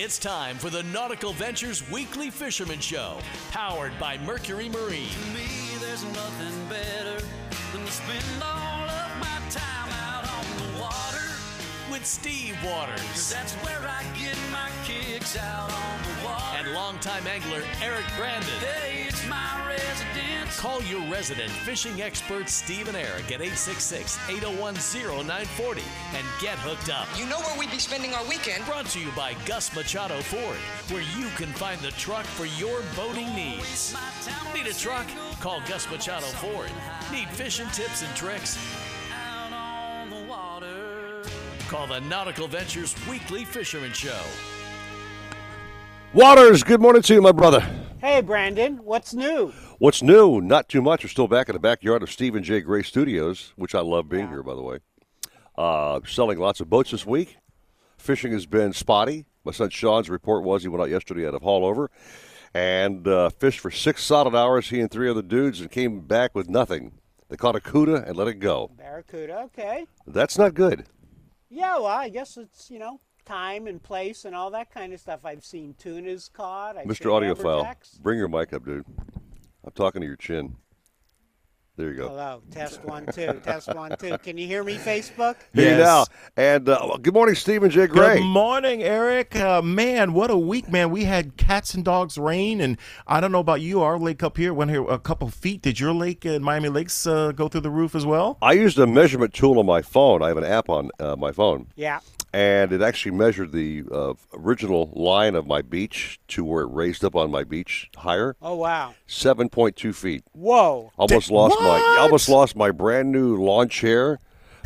It's time for the Nautical Ventures Weekly Fisherman Show, powered by Mercury Marine. With Steve 'Cause Waters that's where I get my kicks out on the water. and longtime angler Eric Brandon. hey, it's my residence. Call your resident fishing expert Steve and Eric at 866 801 0940 and get hooked up. You know where we'd be spending our weekend. Brought to you by Gus Machado Ford, where you can find the truck for your boating needs. Need a truck? Call Gus Machado Ford. Need fishing tips and tricks? Call the Nautical Ventures Weekly Fisherman Show. Waters, good morning to you, my brother. Hey, Brandon, what's new? What's new? Not too much. We're still back in the backyard of Stephen J. Gray Studios, which I love being here, by the way. Uh, selling lots of boats this week. Fishing has been spotty. My son Sean's report was he went out yesterday out of Haulover and uh, fished for six solid hours, he and three other dudes, and came back with nothing. They caught a cuda and let it go. Barracuda, okay. That's not good. Yeah, well, I guess it's, you know, time and place and all that kind of stuff. I've seen tunas caught. I've Mr. Audiophile, bring your mic up, dude. I'm talking to your chin. There you go. Hello, test one, two, test one, two. Can you hear me, Facebook? Hear you Yes. now. And uh, good morning, Stephen J. Gray. Good morning, Eric. Uh, man, what a week, man. We had cats and dogs rain, and I don't know about you. Our lake up here went here a couple feet. Did your lake in Miami Lakes uh, go through the roof as well? I used a measurement tool on my phone. I have an app on uh, my phone, Yeah. And it actually measured the uh, original line of my beach to where it raised up on my beach higher, Oh, wow. seven point two feet. Whoa. Almost Da- lost my almost lost my brand new lawn chair.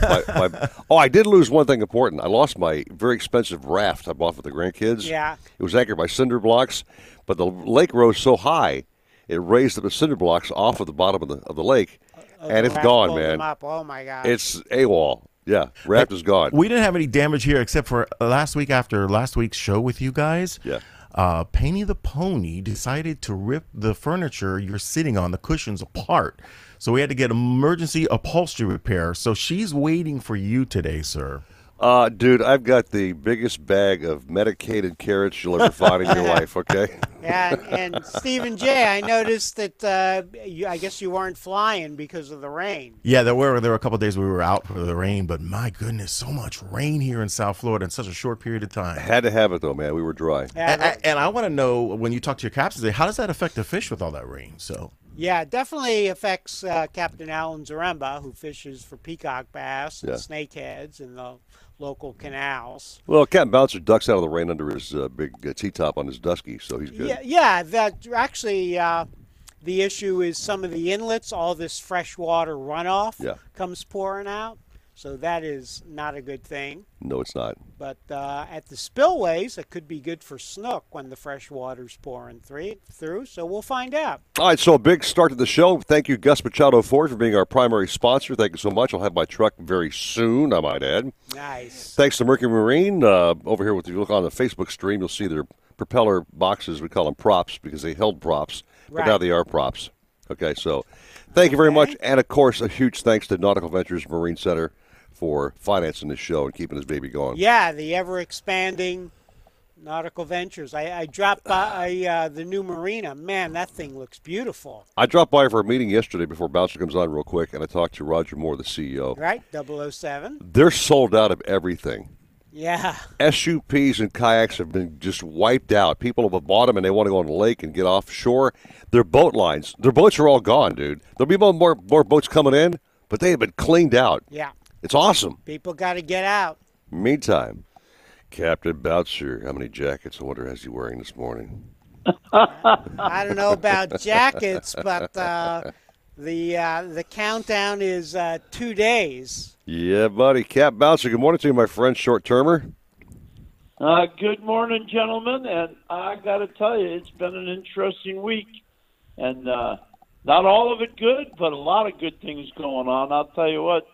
My, my, oh, I did lose one thing important. I lost my very expensive raft I bought for the grandkids. Yeah. It was anchored by cinder blocks, but the lake rose so high, it raised up the cinder blocks off of the bottom of the of the lake, and it's gone, man. Oh, my God. It's AWOL. Yeah, raft is gone. We didn't have any damage here except for last week after last week's show with you guys. Yeah. Uh, Penny the pony decided to rip the furniture you're sitting on, the cushions apart. So we had to get emergency upholstery repair. So she's waiting for you today, sir. Uh, dude, I've got the biggest bag of medicated carrots you'll ever find in your life. Okay. yeah, and, and Stephen J., I noticed that uh, you, I guess you weren't flying because of the rain. Yeah, there were there were a couple days we were out for the rain, but my goodness, so much rain here in South Florida in such a short period of time. I had to have it though, man. We were dry. Yeah, And, and I want to know when you talk to your captains, how does that affect the fish with all that rain? So Yeah, it definitely affects uh, Captain Alan Zaremba, who fishes for peacock bass and Yeah. snakeheads and the local canals. Well, Captain Bouncer ducks out of the rain under his uh, big uh, T-top on his dusky, so he's good. Yeah, yeah. That actually, uh, the issue is some of the inlets, all this fresh water runoff Yeah. comes pouring out. So that is not a good thing. No, it's not. But uh, at the spillways, it could be good for snook when the fresh water's pouring through. Through, so we'll find out. All right, so a big start to the show. Thank you, Gus Machado Ford, for being our primary sponsor. Thank you so much. I'll have my truck very soon, I might add. Nice. Thanks to Mercury Marine. Uh, over here, if you look on the Facebook stream, you'll see their propeller boxes. We call them props because they held props, but Right. now they are props. Okay, so thank you very Okay. much. And, of course, a huge thanks to Nautical Ventures Marine Center for financing this show and keeping this baby going. Yeah, the ever expanding nautical ventures. I, I dropped by uh, the new marina. Man, that thing looks beautiful. I dropped by for a meeting yesterday before Bouncer comes on real quick, and I talked to Roger Moore, the CEO. Right? 007. They're sold out of everything. Yeah. SUPs and kayaks have been just wiped out. People have bought them and they want to go on the lake and get offshore. Their boat lines, their boats are all gone, dude. There'll be more, more, more boats coming in, but they have been cleaned out. Yeah. It's awesome. People got to get out. Meantime, Captain Bouncer, how many jackets, I wonder, is he wearing this morning? I don't know about jackets, but uh, the uh, the countdown is uh, two days. Yeah, buddy. Cap Bouncer, good morning to you, my friend, short termer. Uh, good morning, gentlemen. And I got to tell you, it's been an interesting week. And uh, not all of it good, but a lot of good things going on. I'll tell you what,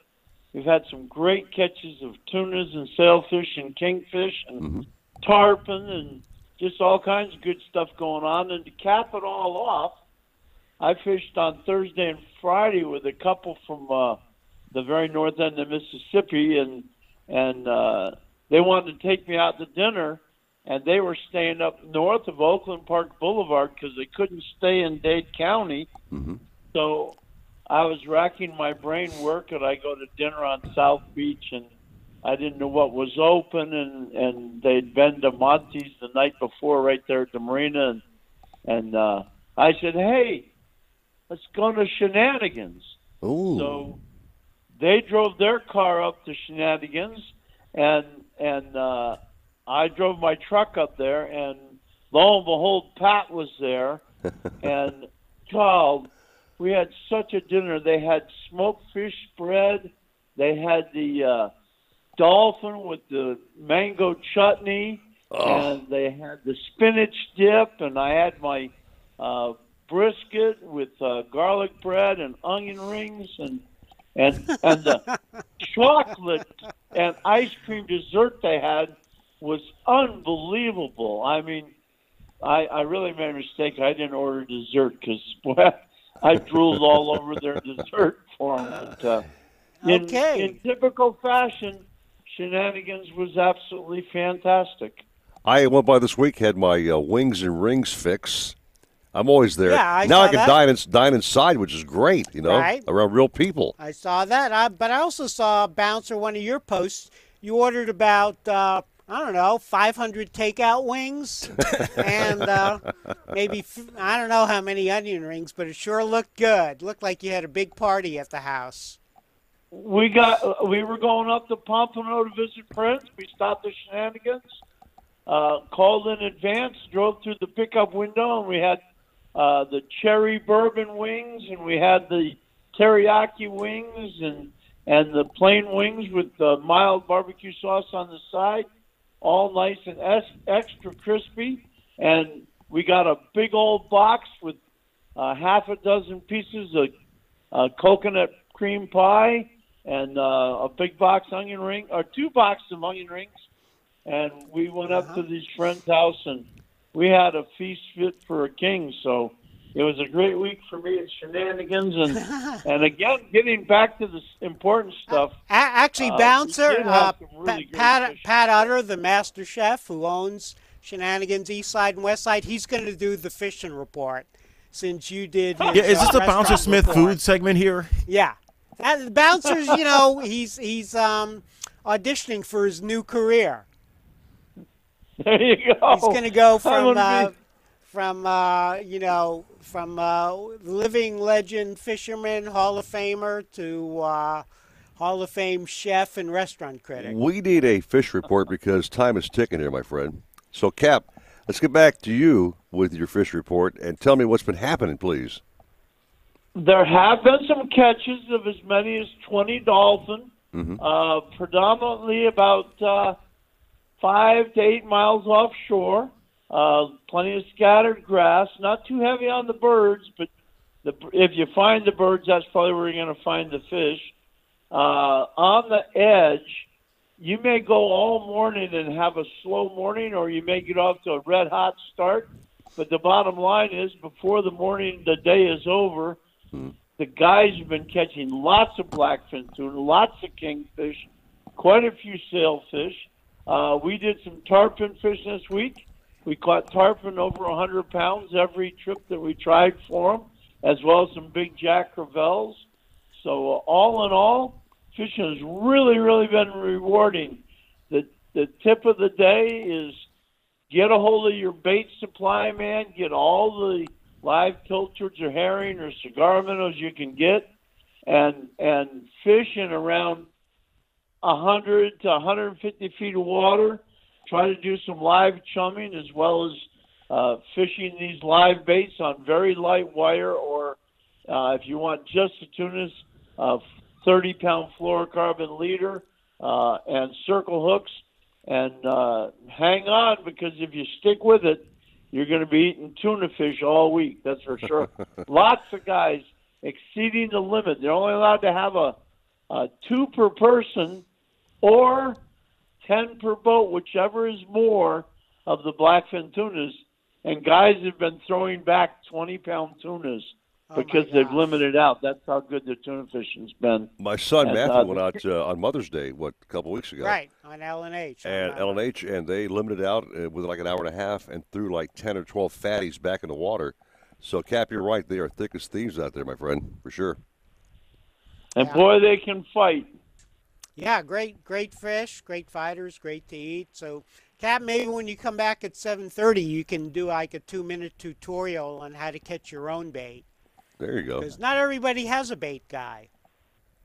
we've had some great catches of tunas and sailfish and kingfish and tarpon and just all kinds of good stuff going on. And to cap it all off, I fished on Thursday and Friday with a couple from uh, the very north end of Mississippi, and and uh, they wanted to take me out to dinner, and they were staying up north of Oakland Park Boulevard because they couldn't stay in Dade County. Mm-hmm. So I was racking my brain work, and I go to dinner on South Beach, and I didn't know what was open, and and they'd been to Monty's the night before, right there at the marina, and and uh, I said, "Hey, let's go to Shenanigans." Ooh. So they drove their car up to Shenanigans, and and uh, I drove my truck up there, and lo and behold, Pat was there, and God, we had such a dinner. They had smoked fish spread, they had the uh, dolphin with the mango chutney, and they had the spinach dip, and I had my uh, brisket with uh, garlic bread and onion rings, and and and the chocolate and ice cream dessert they had was unbelievable. I mean, I I really made a mistake. I didn't order dessert because I drooled all over their dessert for them. But, uh, in, Okay. in typical fashion, Shenanigans was absolutely fantastic. I went by this week, had my uh, wings and rings fix. I'm always there. Yeah, I now saw I can that. dine, in, dine inside, which is great, you know, Right. around real people. I saw that. I, but I also saw Bouncer one of your posts. You ordered about uh, I don't know 500 takeout wings, and uh, maybe I don't know how many onion rings, but it sure looked good. Looked like you had a big party at the house. We got we were going up to Pompano to visit friends. We stopped at Shenanigans, uh, called in advance, drove through the pickup window, and we had uh, the cherry bourbon wings, and we had the teriyaki wings, and and the plain wings with the mild barbecue sauce on the side, all nice and es- extra crispy. And we got a big old box with uh, half a dozen pieces of uh, coconut cream pie and uh, a big box onion ring or two boxes of onion rings. And we went up to these friends' house and we had a feast fit for a king. So it was a great week for me at Shenanigans. And and again, getting back to the important stuff. A- actually, Uh, Bouncer, did uh, really Pa- great Pat, fish. Pat Utter, the master chef who owns Shenanigans East Side and West Side, he's going to do the fishing report since you did. His, Yeah, is uh, this the Bouncer Smith report. food segment here? Yeah, that, Bouncer's. You know, he's he's um, auditioning for his new career. There you go. He's going to go from uh, be- from uh, you know from uh, living legend fisherman, Hall of Famer to uh, Hall of Fame chef and restaurant critic. We need a fish report because time is ticking here, my friend. So, Cap, let's get back to you with your fish report and tell me what's been happening, please. There have been some catches of as many as 20 dolphin, uh, predominantly about uh, five to eight miles offshore. Uh, plenty of scattered grass, not too heavy on the birds, but the, if you find the birds, that's probably where you're going to find the fish. Uh, on the edge, you may go all morning and have a slow morning, or you may get off to a red hot start. But the bottom line is, before the morning, the day is over, the guys have been catching lots of blackfin tuna, lots of kingfish, quite a few sailfish. Uh, we did some tarpon fishing this week. We caught tarpon over 100 pounds every trip that we tried for them, as well as some big jack crevalles. So uh, all in all, fishing has really, really been rewarding. The the tip of the day is get a hold of your bait supply man. Get all the live pilchards or herring or cigar minnows you can get, and and fish in around 100 to 150 feet of water. Try to do some live chumming as well as uh, fishing these live baits on very light wire, or uh, if you want just the tunas, uh, 30 pound fluorocarbon leader uh, and circle hooks. And uh, hang on because if you stick with it, you're going to be eating tuna fish all week. That's for sure. Lots of guys exceeding the limit. They're only allowed to have a, a two per person or 10 per boat, whichever is more of the blackfin tunas. And guys have been throwing back 20 pound tunas. because they've limited out. That's how good the tuna fishing's been. My son And, Matthew uh, went out uh, on Mother's Day, what, a couple weeks ago. Right on LNH. And LNH, and they limited out uh, with like an hour and a half and threw like 10 or 12 fatties back in the water. So, Cap, you're right. They are thick as thieves out there, my friend, for sure. And boy, they can fight. Yeah, great, great fish, great fighters, great to eat. So, Cap, maybe when you come back at 7:30, you can do like a two-minute tutorial on how to catch your own bait. There you go. Because not everybody has a bait guy.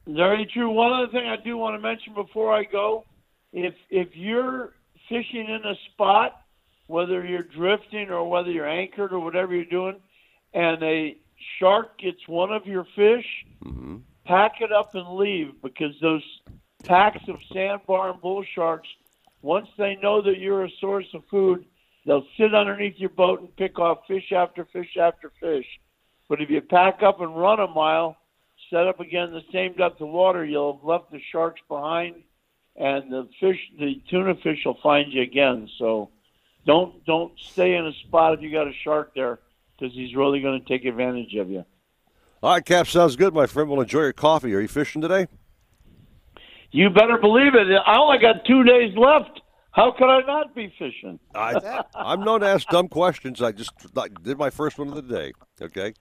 Very true. One other thing I do want to mention before I go, if if you're fishing in a spot, whether you're drifting or whether you're anchored or whatever you're doing, and a shark gets one of your fish, mm-hmm. pack it up and leave because those packs of sandbar and bull sharks, once they know that you're a source of food, they'll sit underneath your boat and pick off fish after fish after fish. But if you pack up and run a mile, set up again the same depth of water, you'll have left the sharks behind, and the fish, the tuna fish, will find you again. So don't don't stay in a spot if you got a shark there, because he's really going to take advantage of you. All right, Cap, sounds good, my friend. We'll enjoy your coffee. Are you fishing today? You better believe it. I only got two days left. How could I not be fishing? I, I'm not to ask dumb questions. I just I did my first one of the day. Okay,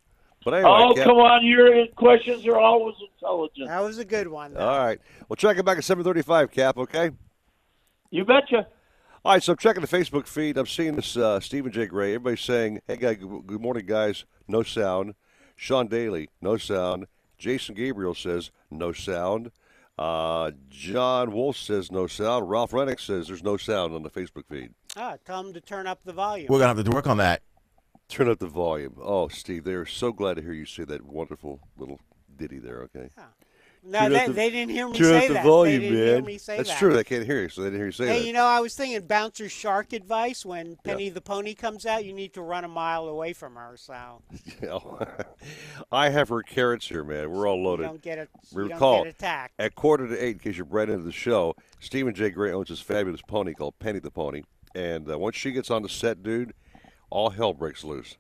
but anyway, oh, Cap- come on! Your questions are always intelligent. That was a good one. All right, well, check it back at 7:35, Cap. Okay. You betcha. All right, so I'm checking the Facebook feed. I'm seeing this uh, Stephen J. Gray. Everybody's saying, "Hey, guy, good good morning, guys." No sound. Sean Daly, no sound. Jason Gabriel says no sound. Uh, John Wolf says no sound. Ralph Rennick says there's no sound on the Facebook feed. Ah, tell them to turn up the volume. We're gonna have to work on that. Turn up the volume. Oh, Steve, they're so glad to hear you say that wonderful little ditty there. Okay. No, they, the- they didn't hear me say the that. volume, they didn't man. hear me say That's that. true. They can't hear you, so they didn't hear you say Hey, that. you know, I was thinking Bouncer Shark advice when Penny the Pony comes out, you need to run a mile away from her so Yeah. I have her carrots here, man. We're all you loaded. don't get, a, you Recall don't get attacked. at quarter to eight, in case you're brand into the show, Stephen J. Gray owns this fabulous pony called Penny the Pony, and uh, once she gets on the set, dude, all hell breaks loose,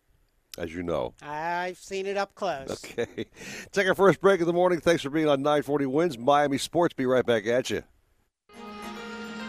as you know. I've seen it up close. Okay, take our first break of the morning. Thanks for being on 940 Wins Miami Sports. Be right back at you.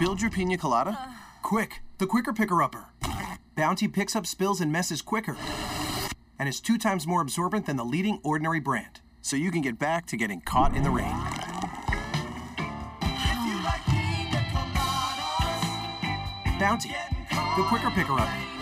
Spilled your pina colada? Quick, the quicker picker upper. Bounty picks up spills and messes quicker. And is two times more absorbent than the leading ordinary brand. So you can get back to getting caught in the rain. Bounty, the quicker picker upper.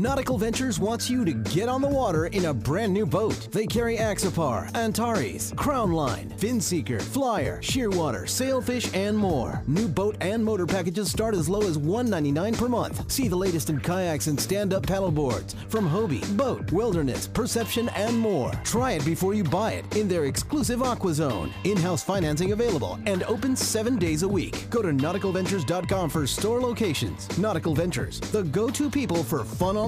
Nautical Ventures wants you to get on the water in a brand new boat. They carry Axopar, Antares, Crown Line, Finseeker, Flyer, Shearwater, Sailfish, and more. New boat and motor packages start as low as 199 per month. See the latest in kayaks and stand-up paddleboards from Hobie, BOTE, Wilderness, Perception, and more. Try it before you buy it in their exclusive Aqua Zone. In-house financing available and open seven days a week. Go to nauticalventures.com for store locations. Nautical Ventures, the go-to people for fun on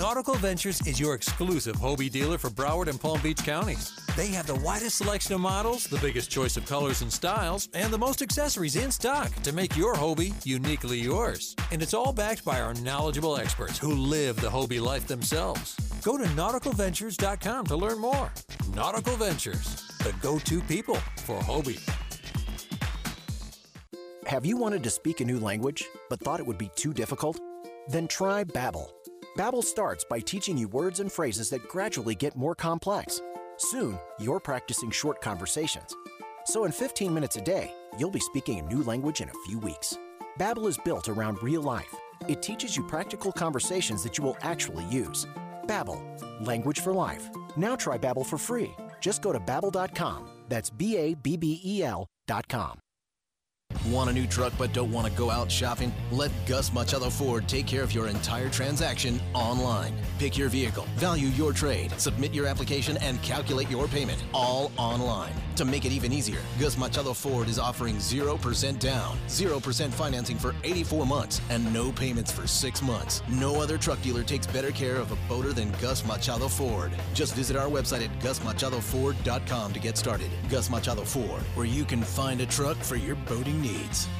Nautical Ventures is your exclusive Hobie dealer for Broward and Palm Beach counties. They have the widest selection of models, the biggest choice of colors and styles, and the most accessories in stock to make your Hobie uniquely yours. And it's all backed by our knowledgeable experts who live the Hobie life themselves. Go to nauticalventures.com to learn more. Nautical Ventures, the go to people for Hobie. Have you wanted to speak a new language but thought it would be too difficult? Then try Babbel. Babbel starts by teaching you words and phrases that gradually get more complex. Soon, you're practicing short conversations. So in 15 minutes a day, you'll be speaking a new language in a few weeks. Babbel is built around real life. It teaches you practical conversations that you will actually use. Babbel, language for life. Now try Babbel for free. Just go to babbel.com. That's B A B B E L.com. Want a new truck but don't want to go out shopping? Let Gus Machado Ford take care of your entire transaction online. Pick your vehicle, value your trade, submit your application, and calculate your payment all online. To make it even easier, Gus Machado Ford is offering 0% down, 0% financing for 84 months, and no payments for 6 months. No other truck dealer takes better care of a boater than Gus Machado Ford. Just visit our website at gusmachadoford.com to get started. Gus Machado Ford, where you can find a truck for your boating needs.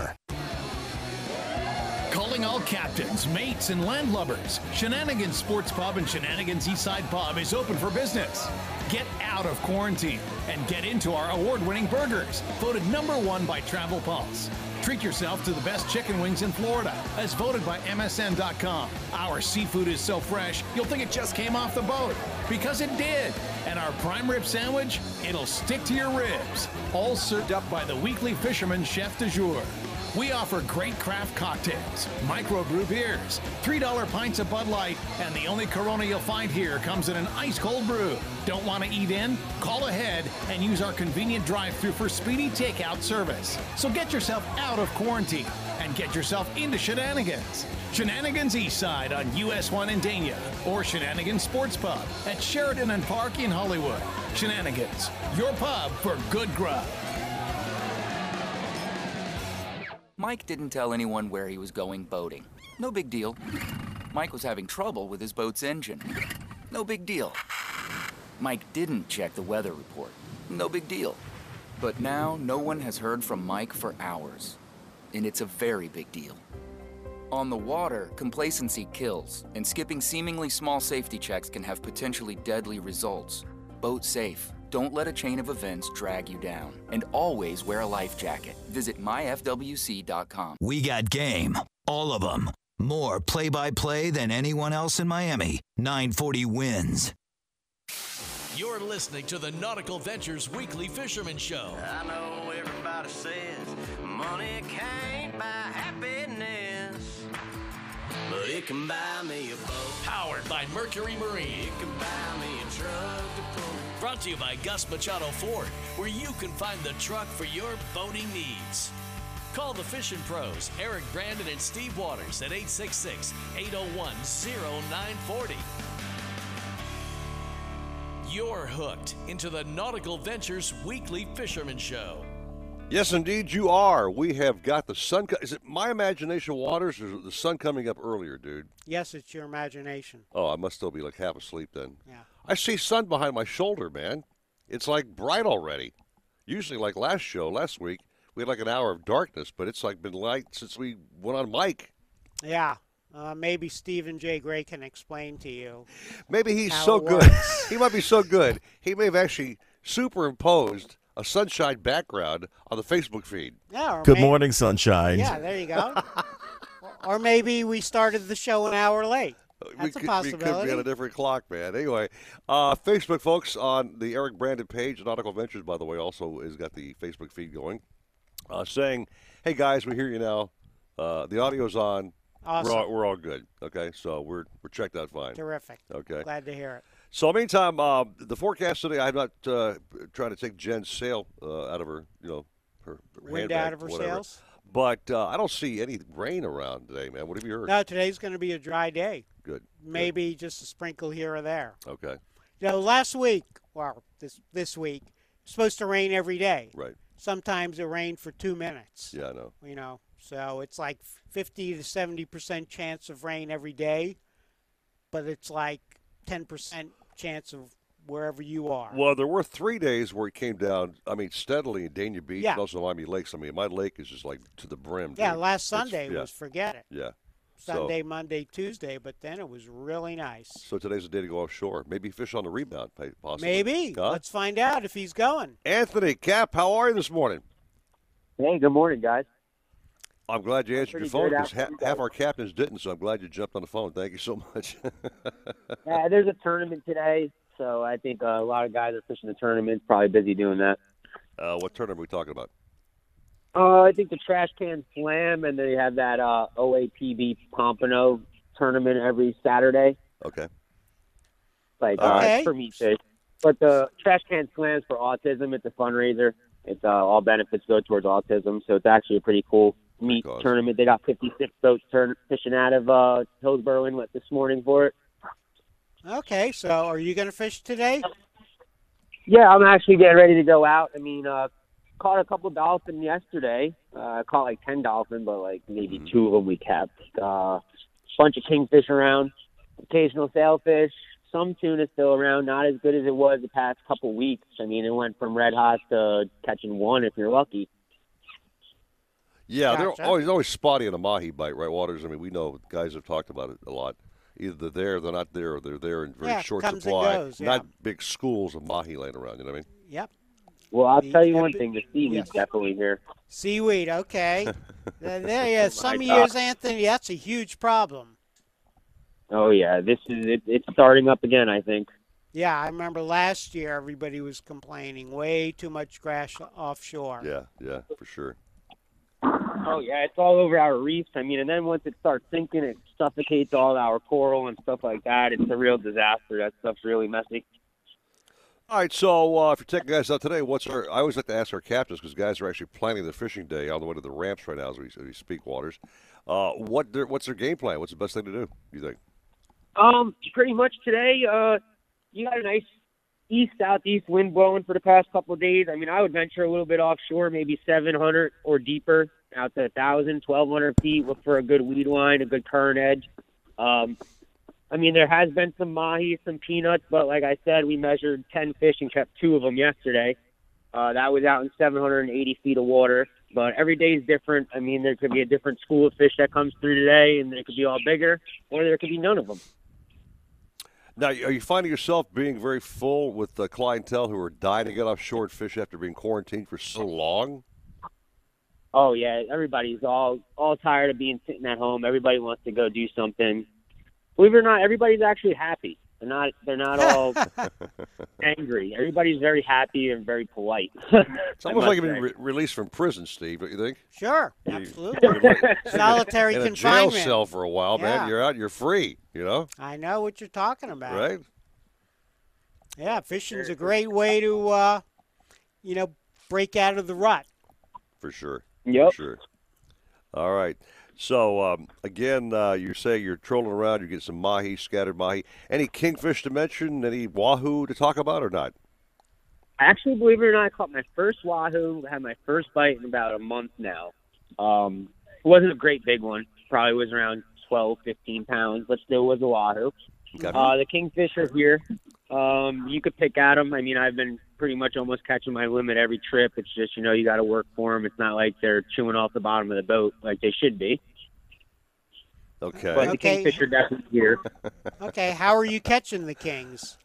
Calling all captains, mates, and landlubbers. Shenanigans Sports Pub and Shenanigans Eastside Pub is open for business. Get out of quarantine and get into our award winning burgers, voted number one by Travel Pulse. Treat yourself to the best chicken wings in Florida, as voted by MSN.com. Our seafood is so fresh, you'll think it just came off the boat. Because it did. And our prime rib sandwich, it'll stick to your ribs. All served up by the weekly fisherman chef de jour. We offer great craft cocktails, microbrew beers, $3 pints of Bud Light, and the only Corona you'll find here comes in an ice cold brew. Don't want to eat in? Call ahead and use our convenient drive through for speedy takeout service. So get yourself out of quarantine and get yourself into shenanigans. Shenanigans Eastside on US 1 in Dania or Shenanigans Sports Pub at Sheridan and Park in Hollywood. Shenanigans, your pub for good grub. Mike didn't tell anyone where he was going boating. No big deal. Mike was having trouble with his boat's engine. No big deal. Mike didn't check the weather report. No big deal. But now no one has heard from Mike for hours. And it's a very big deal. On the water, complacency kills, and skipping seemingly small safety checks can have potentially deadly results. Boat safe. Don't let a chain of events drag you down. And always wear a life jacket. Visit myfwc.com. We got game. All of them. More play by play than anyone else in Miami. 940 wins. You're listening to the Nautical Ventures Weekly Fisherman Show. I know everybody says money can't buy happiness, but it can buy me a boat. Powered by Mercury Marine. It can buy me a truck to pull. Brought to you by Gus Machado Ford, where you can find the truck for your boating needs. Call the fishing pros, Eric Brandon and Steve Waters at 866 801 0940. You're hooked into the Nautical Ventures Weekly Fisherman Show. Yes, indeed, you are. We have got the sun. Co- is it my imagination, Waters, or is it the sun coming up earlier, dude? Yes, it's your imagination. Oh, I must still be like half asleep then. Yeah. I see sun behind my shoulder, man. It's like bright already. Usually, like last show, last week, we had like an hour of darkness, but it's like been light since we went on mic. Yeah. Uh, maybe Stephen J. Gray can explain to you. Maybe he's how so good. he might be so good. He may have actually superimposed a sunshine background on the Facebook feed. Yeah. Good may- morning, sunshine. Yeah, there you go. or maybe we started the show an hour late. That's we a could, we could be on a different clock, man. Anyway, uh, Facebook folks on the Eric Brandon page, Nautical Ventures, by the way, also has got the Facebook feed going, uh, saying, "Hey guys, we hear you now. Uh, the audio's on. Awesome. We're all, we're all good. Okay, so we're we're checked out fine. Terrific. Okay. Glad to hear it. So meantime, uh, the forecast today. I'm not uh, trying to take Jen's sail uh, out of her, you know, her Wind out of her whatever. sails? But uh, I don't see any rain around today, man. What have you heard? No, today's going to be a dry day. Good. Maybe just a sprinkle here or there. Okay. You know, last week, well, this this week, supposed to rain every day. Right. Sometimes it rained for two minutes. Yeah, I know. You know, so it's like 50 to 70 percent chance of rain every day, but it's like 10 percent chance of wherever you are. Well, there were three days where it came down. I mean, steadily in Dania Beach Yeah. and also Miami Lakes. I mean, my lake is just like to the brim. Yeah, dude. last It's- Sunday yeah. was forget it. Yeah. So- Sunday, Monday, Tuesday, but then it was really nice. So today's the day to go offshore. Maybe fish on the rebound, possibly. Maybe. Huh? Let's find out if he's going. Anthony Cap, how are you this morning? Hey, good morning, guys. I'm glad you answered your phone because ha- half our captains didn't. So I'm glad you jumped on the phone. Thank you so much. Yeah, there's a tournament today, so I think uh, a lot of guys are fishing the tournament. Probably busy doing that. uh, what tournament are we talking about? Uh, I think the Trash Can Slam, and they have that uh, OAPB Pompano tournament every Saturday. Okay. Like All uh, right. for me fish. But the Trash Can Slams for autism, it's a fundraiser. It's uh, all benefits go towards autism, so it's actually a pretty cool meet tournament. They got 56 boats turn- fishing out of uh, Hillsboro Inlet this morning for it. Okay, so are you going to fish today? Yeah, I'm actually getting ready to go out. I mean, uh, caught a couple dolphin yesterday. Uh, I caught like ten dolphin, but like maybe Mm-hmm. two of them we kept. Uh, bunch of kingfish around, occasional sailfish, some tuna still around. Not as good as it was the past couple weeks. I mean, it went from red hot to catching one if you're lucky. Yeah, Gotcha. they're always always spotty in a mahi bite, right, Waters? I mean, we know guys have talked about it a lot. Either they're there, they're not there, or they're there in very Yeah, short comes and supply. goes, yeah. Not big schools of mahi laying around. You know what I mean? Yep. Well, I'll The tell you one thing: the seaweed's Yes. definitely here. Seaweed, okay. there, there, yeah, some my years, God. Anthony, that's a huge problem. Oh yeah, this is it, it's starting up again. I think. Yeah, I remember last year everybody was complaining way too much grass offshore. Yeah, yeah, for sure. Oh yeah, it's all over our reefs. I mean, and then once it starts sinking, it suffocates all our coral and stuff like that. It's a real disaster. That stuff's really messy. All right, so uh, if you're taking guys out today, what's our? I always like to ask our captains because guys are actually planning their fishing day on the way to the ramps right now as we, as we speak. Waters, uh, what their, what's their game plan? What's the best thing to do? You think? Um, pretty much today, uh, you got a nice east southeast wind blowing for the past couple of days. I mean, I would venture a little bit offshore, maybe 700 or deeper, out to 1,000, 1,200 feet. Look for a good weed line, a good current edge. Um, I mean, there has been some mahi, some peanuts, but like I said, we measured 10 fish and kept two of them yesterday. Uh, that was out in 780 feet of water. But every day is different. I mean, there could be a different school of fish that comes through today, and they could be all bigger, or there could be none of them. Now, are you finding yourself being very full with the clientele who are dying to get offshore and fish after being quarantined for so long? Oh yeah, everybody's all all tired of being sitting at home. Everybody wants to go do something. Believe it or not, everybody's actually happy. They're not. They're not all angry. Everybody's very happy and very polite. It's almost like you've been re- released from prison, Steve. Don't you think? Sure, You- absolutely. you're like- Solitary in a confinement. jail cell for a while, Yeah. man. You're out. You're free. You know, I know what you're talking about. right? Yeah, fishing's a great way to, uh, you know, break out of the rut. For sure. Yep. For sure. All right. So um, again, uh, you say you're trolling around. You get some mahi, scattered mahi. Any kingfish to mention? Any wahoo to talk about or not? I actually, believe it or not, I caught my first wahoo. Had my first bite in about a month now. Um, it wasn't a great big one. Probably was around 12, 15 pounds, but still was a wahoo. Uh, the kingfish are here. Um, you could pick at them. I mean, I've been pretty much almost catching my limit every trip. It's just you know you got to work for them. It's not like they're chewing off the bottom of the boat like they should be. Okay. But the Okay. kingfish are definitely here. Okay, how are you catching the kings?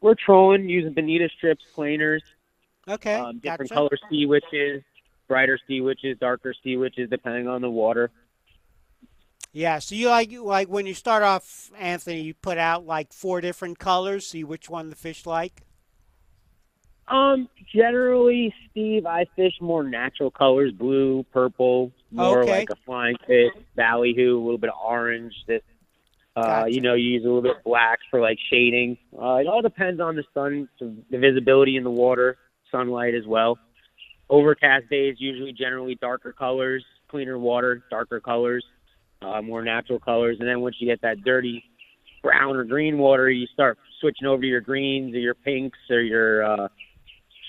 we're trolling using bonita strips, planers, Okay, um, different gotcha. color sea witches, brighter sea witches, darker sea witches, depending on the water. Yeah, so you like like when you start off, Anthony, you put out like four different colors, see which one the fish like. Um, generally, Steve, I fish more natural colors: blue, purple, more Okay. like a flying fish, ballyhoo, a little bit of orange. This, uh, Gotcha. you know, you use a little bit of black for like shading. Uh, it all depends on the sun, the visibility in the water, sunlight as well. Overcast days usually generally darker colors, cleaner water, darker colors, uh, more natural colors, and then once you get that dirty brown or green water, you start switching over to your greens or your pinks or your uh,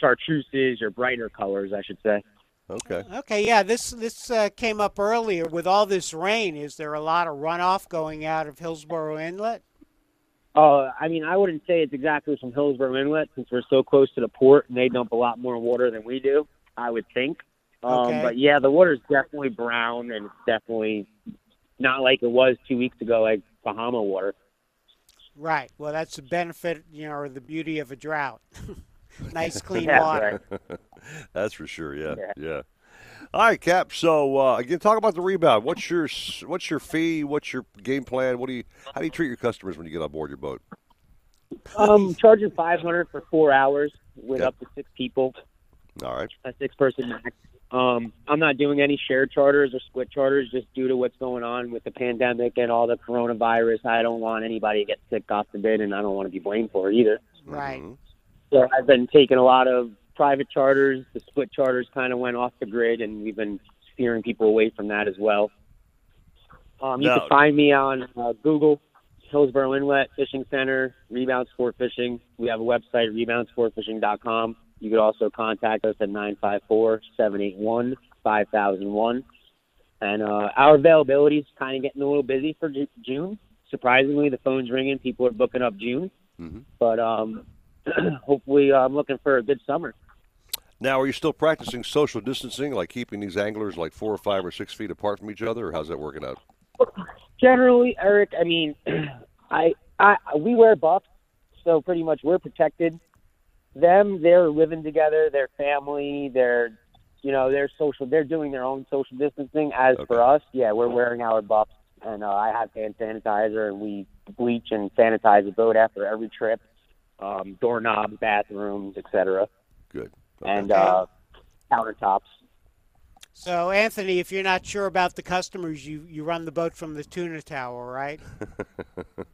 chartreuses, your brighter colors, I should say. Okay. Okay, yeah, this this uh, came up earlier with all this rain. Is there a lot of runoff going out of Hillsboro Inlet? Uh, I mean, I wouldn't say it's exactly from Hillsboro Inlet since we're so close to the port and they dump a lot more water than we do. I would think. Um, Okay. But yeah, the water's definitely brown and it's definitely not like it was two weeks ago, like Bahama water. Right. Well, that's the benefit, you know, or the beauty of a drought. nice clean Yeah, water. That's for sure. Yeah, yeah. Yeah. All right, Cap. So uh, again, talk about the rebound. What's your what's your fee? What's your game plan? What do you how do you treat your customers when you get on board your boat? Um, charging 500 for four hours with Yep. up to six people, All right. a six person max. Um, I'm not doing any shared charters or split charters just due to what's going on with the pandemic and all the coronavirus. I don't want anybody to get sick off the bid, and I don't want to be blamed for it either. Right. So I've been taking a lot of private charters. The split charters kind of went off the grid, and we've been steering people away from that as well. Um, you Now- can find me on uh, Google, Hillsboro Inlet Fishing Center, Rebound Sport Fishing. We have a website, reboundsportfishing.com. You could also contact us at 954-781-5001. And uh, our availability is kind of getting a little busy for June. Surprisingly, the phone's ringing. People are booking up June. Mhm. But um, hopefully, uh, I'm looking for a good summer. Now, are you still practicing social distancing, like keeping these anglers like four or five or six feet apart from each other, or how's that working out? Generally, Eric, I mean, I, I, we wear buffs, so pretty much we're protected. Them, they're living together, they're family, they're, you know, they're social, they're doing their own social distancing. As for us, yeah, we're wearing our buffs, and uh, I have hand sanitizer, and we bleach and sanitize the boat after every trip, um, doorknobs, bathrooms, etc. Good. And uh, countertops. So, Anthony, if you're not sure about the customers, you, you run the boat from the tuna tower, right?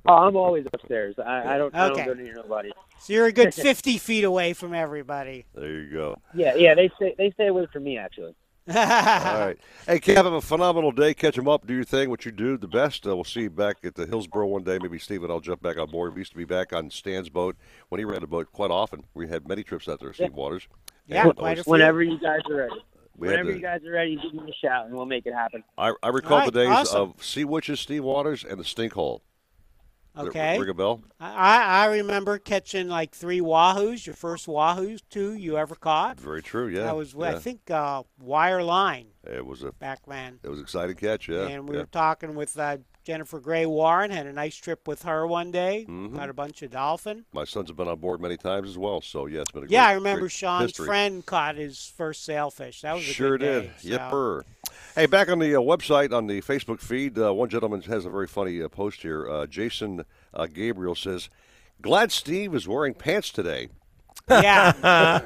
Oh, I'm always upstairs. I, I don't. I Okay. don't go near nobody. So you're a good 50 feet away from everybody. There you go. Yeah, yeah. They stay. They stay away from me actually. All right. Hey, Cap, have a phenomenal day. Catch them up. Do your thing. What you do the best. Uh, we'll see you back at the Hillsboro one day. Maybe Steve and I'll jump back on board. We used to be back on Stan's boat when he ran a boat quite often. We had many trips out there, Steve Waters. Yeah, quite always- a few. Whenever you guys are ready. We Whenever to- you guys are ready, give me a shout and we'll make it happen. I, I recall All the days awesome. of Sea Witches, Steve Waters, and the Stink Hole. Okay. Ring a bell? I, I remember catching like three wahoos, your first wahoos, two you ever caught. Very true. Yeah. That was, I think, uh, wire line it was a back then. it was an exciting catch. Yeah. and we yeah. were talking with uh, Jennifer Gray Warren, had a nice trip with her one day, Mhm. got a bunch of dolphin. My sons have been on board many times as well. So yeah, it's been a Yeah, great, I remember Sean's history. friend caught his first sailfish. That was a Sure good did. day, so- Yipper. Hey, back on the uh, website on the Facebook feed, uh, one gentleman has a very funny uh, post here. Uh, Jason uh, Gabriel says, "Glad Steve is wearing pants today." Yeah. yeah,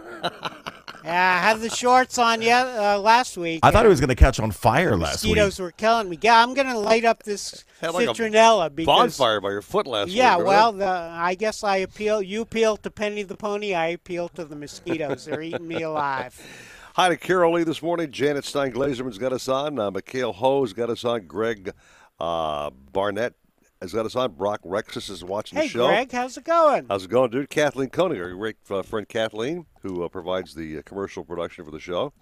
I had the shorts on yet uh, last week. I thought it was going to catch on fire last week. Mosquitoes were killing me. Yeah, I'm going to light up this Had like a citronella because bonfire by your foot last Yeah, week. well, the, I guess I appeal. You appeal to Penny the Pony. I appeal to the mosquitoes. They're eating me alive. Hi to Carol Lee this morning. Janet Stein Glazerman's got us on. Uh, Mikhail Ho's got us on. Greg uh, Barnett has got us on. Brock Rexus is watching Hey, the show. Hey, Greg, how's it going? How's it going, dude? Kathleen Koenig, our great uh, friend Kathleen, who uh, provides the uh, commercial production for the show.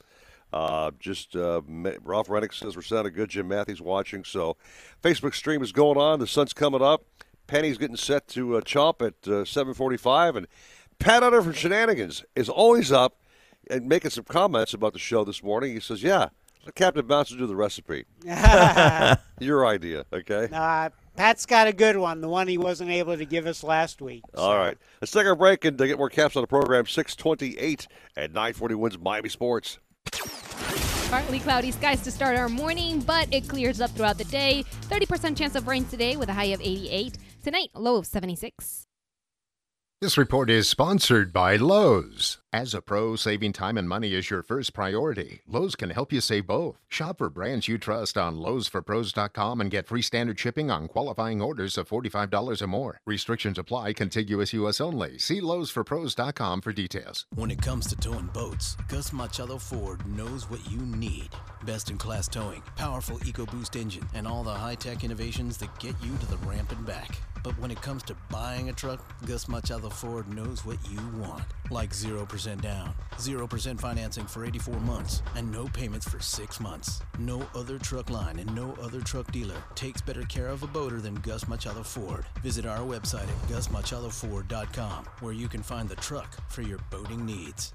Uh, just uh, Ralph Rennick says we're sounding good. Jim Matthews watching. So, Facebook stream is going on. The sun's coming up. Penny's getting set to uh, chomp at uh, 7:45, and Pat Utter from Shenanigans is always up and making some comments about the show this morning. He says, "Yeah, Captain Bouncer do the recipe. Your idea, okay? Uh, Pat's got a good one, the one he wasn't able to give us last week. All right. Let's take our break and uh, get more caps on the program. 628 at 940 wins Miami Sports. Partly cloudy skies to start our morning, but it clears up throughout the day. 30% chance of rain today with a high of 88. Tonight, low of 76. This report is sponsored by Lowe's. As a pro, saving time and money is your first priority. Lowe's can help you save both. Shop for brands you trust on Lowe'sForPros.com and get free standard shipping on qualifying orders of $45 or more. Restrictions apply, contiguous U.S. only. See Lowe'sForPros.com for details. When it comes to towing boats, Gus Machado Ford knows what you need. Best in class towing, powerful EcoBoost engine, and all the high tech innovations that get you to the ramp and back. But when it comes to buying a truck, Gus Machado Ford knows what you want. Like 0% down, 0% financing for 84 months, and no payments for 6 months. No other truck line and no other truck dealer takes better care of a boater than Gus Machado Ford. Visit our website at gusmachadoford.com where you can find the truck for your boating needs.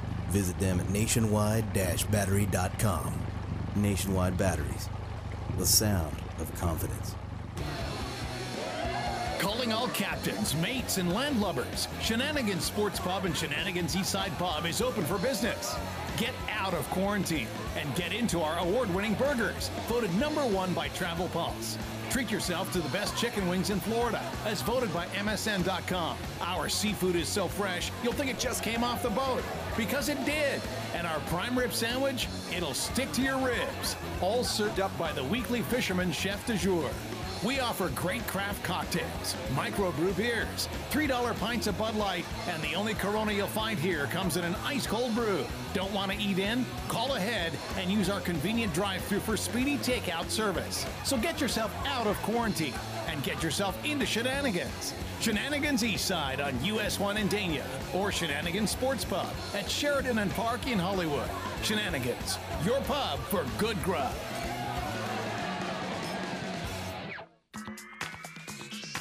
Visit them at nationwide-battery.com. Nationwide Batteries, the sound of confidence. Calling all captains, mates, and landlubbers. Shenanigans Sports Pub and Shenanigans Eastside Pub is open for business. Get out of quarantine and get into our award winning burgers, voted number one by Travel Pulse. Treat yourself to the best chicken wings in Florida, as voted by MSN.com. Our seafood is so fresh, you'll think it just came off the boat, because it did. And our prime rib sandwich, it'll stick to your ribs. All served up by the weekly fisherman chef de jour. We offer great craft cocktails, microbrew beers, $3 pints of Bud Light, and the only Corona you'll find here comes in an ice cold brew. Don't want to eat in? Call ahead and use our convenient drive through for speedy takeout service. So get yourself out of quarantine and get yourself into shenanigans. Shenanigans Eastside on US 1 in Dania or Shenanigans Sports Pub at Sheridan and Park in Hollywood. Shenanigans, your pub for good grub.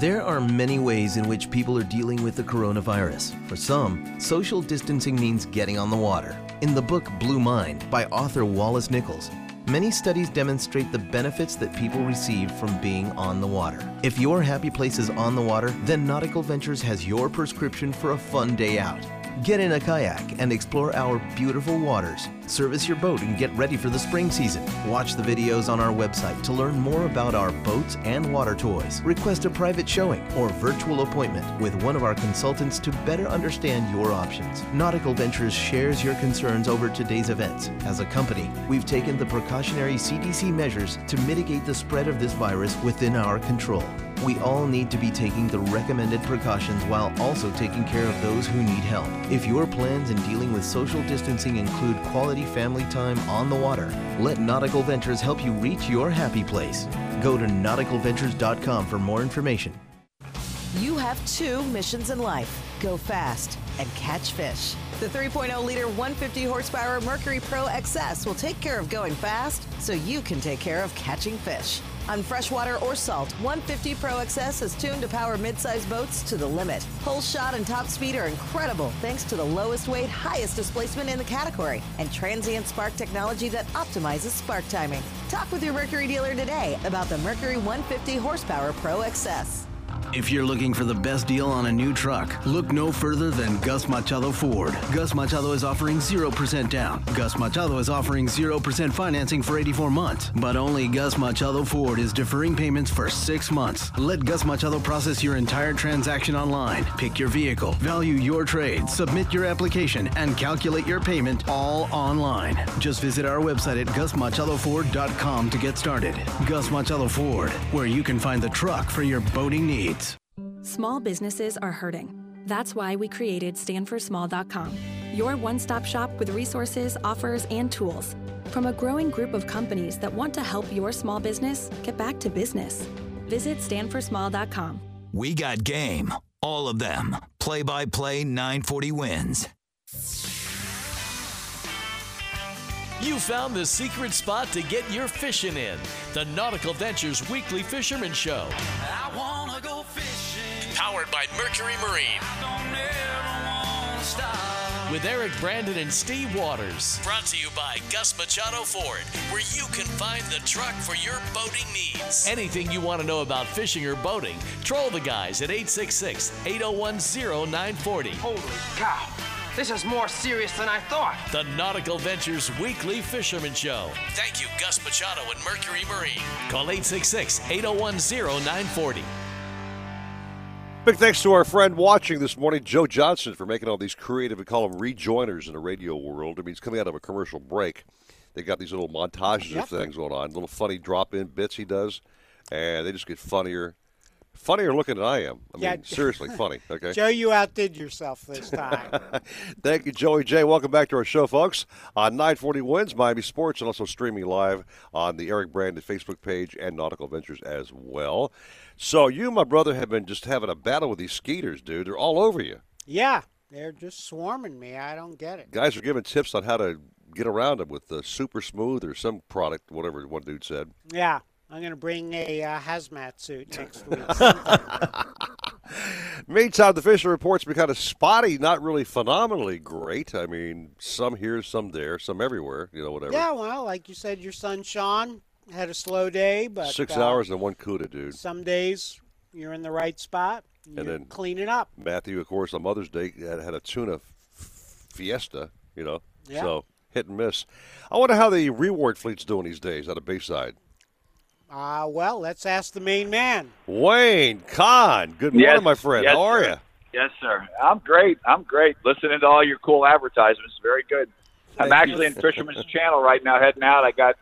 There are many ways in which people are dealing with the coronavirus. For some, social distancing means getting on the water. In the book Blue Mind by author Wallace Nichols, many studies demonstrate the benefits that people receive from being on the water. If your happy place is on the water, then Nautical Ventures has your prescription for a fun day out. Get in a kayak and explore our beautiful waters. Service your boat and get ready for the spring season. Watch the videos on our website to learn more about our boats and water toys. Request a private showing or virtual appointment with one of our consultants to better understand your options. Nautical Ventures shares your concerns over today's events. As a company, we've taken the precautionary CDC measures to mitigate the spread of this virus within our control. We all need to be taking the recommended precautions while also taking care of those who need help. If your plans in dealing with social distancing include quality family time on the water, let Nautical Ventures help you reach your happy place. Go to nauticalventures.com for more information. You have two missions in life go fast and catch fish. The 3.0 liter 150 horsepower Mercury Pro XS will take care of going fast so you can take care of catching fish. On freshwater or salt, 150 Pro XS is tuned to power midsize boats to the limit. Hole shot and top speed are incredible thanks to the lowest weight, highest displacement in the category and transient spark technology that optimizes spark timing. Talk with your Mercury dealer today about the Mercury 150 horsepower Pro XS. If you're looking for the best deal on a new truck, look no further than Gus Machado Ford. Gus Machado is offering 0% down. Gus Machado is offering 0% financing for 84 months. But only Gus Machado Ford is deferring payments for six months. Let Gus Machado process your entire transaction online. Pick your vehicle, value your trade, submit your application, and calculate your payment all online. Just visit our website at gusmachadoford.com to get started. Gus Machado Ford, where you can find the truck for your boating needs. Small businesses are hurting. That's why we created standforsmall.com, your one stop shop with resources, offers, and tools. From a growing group of companies that want to help your small business get back to business. Visit standforsmall.com. We got game. All of them. Play by play 940 wins. You found the secret spot to get your fishing in. The Nautical Ventures Weekly Fisherman Show. I wanna go fishing. Powered by Mercury Marine. Don't ever wanna stop. With Eric Brandon and Steve Waters. Brought to you by Gus Machado Ford, where you can find the truck for your boating needs. Anything you want to know about fishing or boating, troll the guys at 866 801 0940. Holy cow. This is more serious than I thought. The Nautical Ventures Weekly Fisherman Show. Thank you, Gus Machado and Mercury Marine. Call 866 801 0940. Big thanks to our friend watching this morning, Joe Johnson, for making all these creative, we call them rejoiners in the radio world. I mean, he's coming out of a commercial break. They got these little montages Yep. of things going on, little funny drop in bits he does, and they just get funnier. Funnier looking than I am. I mean, Yeah. seriously funny. Okay. Joe, you outdid yourself this time. Thank you, Joey J. Welcome back to our show, folks. On 940 Wins, Miami Sports, and also streaming live on the Eric Brandon Facebook page and Nautical Ventures as well. So, you, my brother, have been just having a battle with these skeeters, dude. They're all over you. yeah, they're just swarming me. I don't get it. Guys are giving tips on how to get around them with the Super Smooth or some product, whatever one dude said. Yeah, I'm going to bring a uh, hazmat suit next week. Meantime, the fishing report's been kind of spotty, not really phenomenally great. I mean, some here, some there, some everywhere, you know, whatever. yeah, well, like you said, your son Sean had a slow day, but Six uh, hours and one CUDA, dude. Some days you're in the right spot. And You're then cleaning up. Matthew, of course, on Mother's Day had, had a tuna f- fiesta, you know. Yeah. So hit and miss. I wonder how the reward fleet's doing these days out of Bayside. Uh, well, let's ask the main man. Wayne Kahn, good morning, Yes, my friend. yes, how are sir. you? Yes, sir. I'm great. I'm great. Listening to all your cool advertisements. Very good. I'm Thank you. actually in Fisherman's Channel right now, heading out. I got,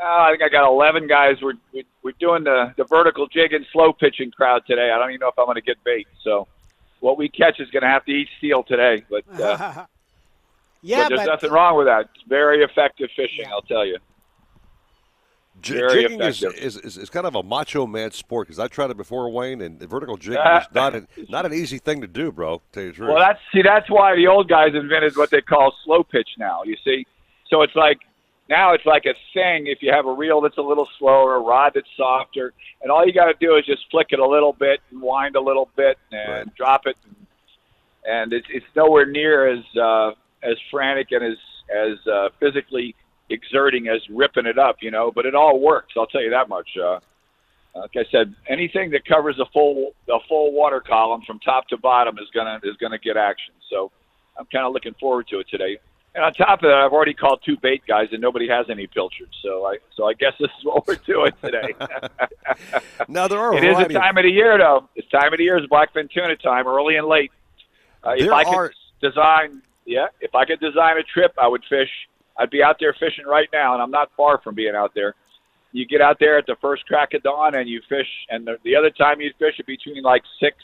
uh, I think I got 11 guys. We're we, we're doing the the vertical jig and slow pitching crowd today. I don't even know if I'm going to get bait. So, what we catch is going to have to eat steel today. But, uh, yeah, but there's but nothing wrong with that. It's very effective fishing, I'll tell you. Very jigging is, is, is, is kind of a macho man sport because I tried it before, Wayne, and the vertical jigging is not an, not an easy thing to do, bro. to Tell you the truth. Well, that's see, that's why the old guys invented what they call slow pitch now. You see, so it's like now it's like a thing. If you have a reel that's a little slower, a rod that's softer, and all you got to do is just flick it a little bit and wind a little bit and drop it, and it's it's nowhere near as uh, as frantic and as as uh, physically exerting as ripping it up, you know. But it all works. I'll tell you that much. Uh, like I said, anything that covers a full a full water column from top to bottom is gonna is gonna get action. So I'm kind of looking forward to it today. And on top of that, I've already called two bait guys, and nobody has any pilchards. So I so I guess this is what we're doing today. now there are it is a time of the year, though. This time of the year is blackfin tuna time, early and late. Uh, if I could design, yeah, if I could design a trip, I would fish. I'd be out there fishing right now, and I'm not far from being out there. You get out there at the first crack of dawn, and you fish. And the, the other time you'd fish would be between like six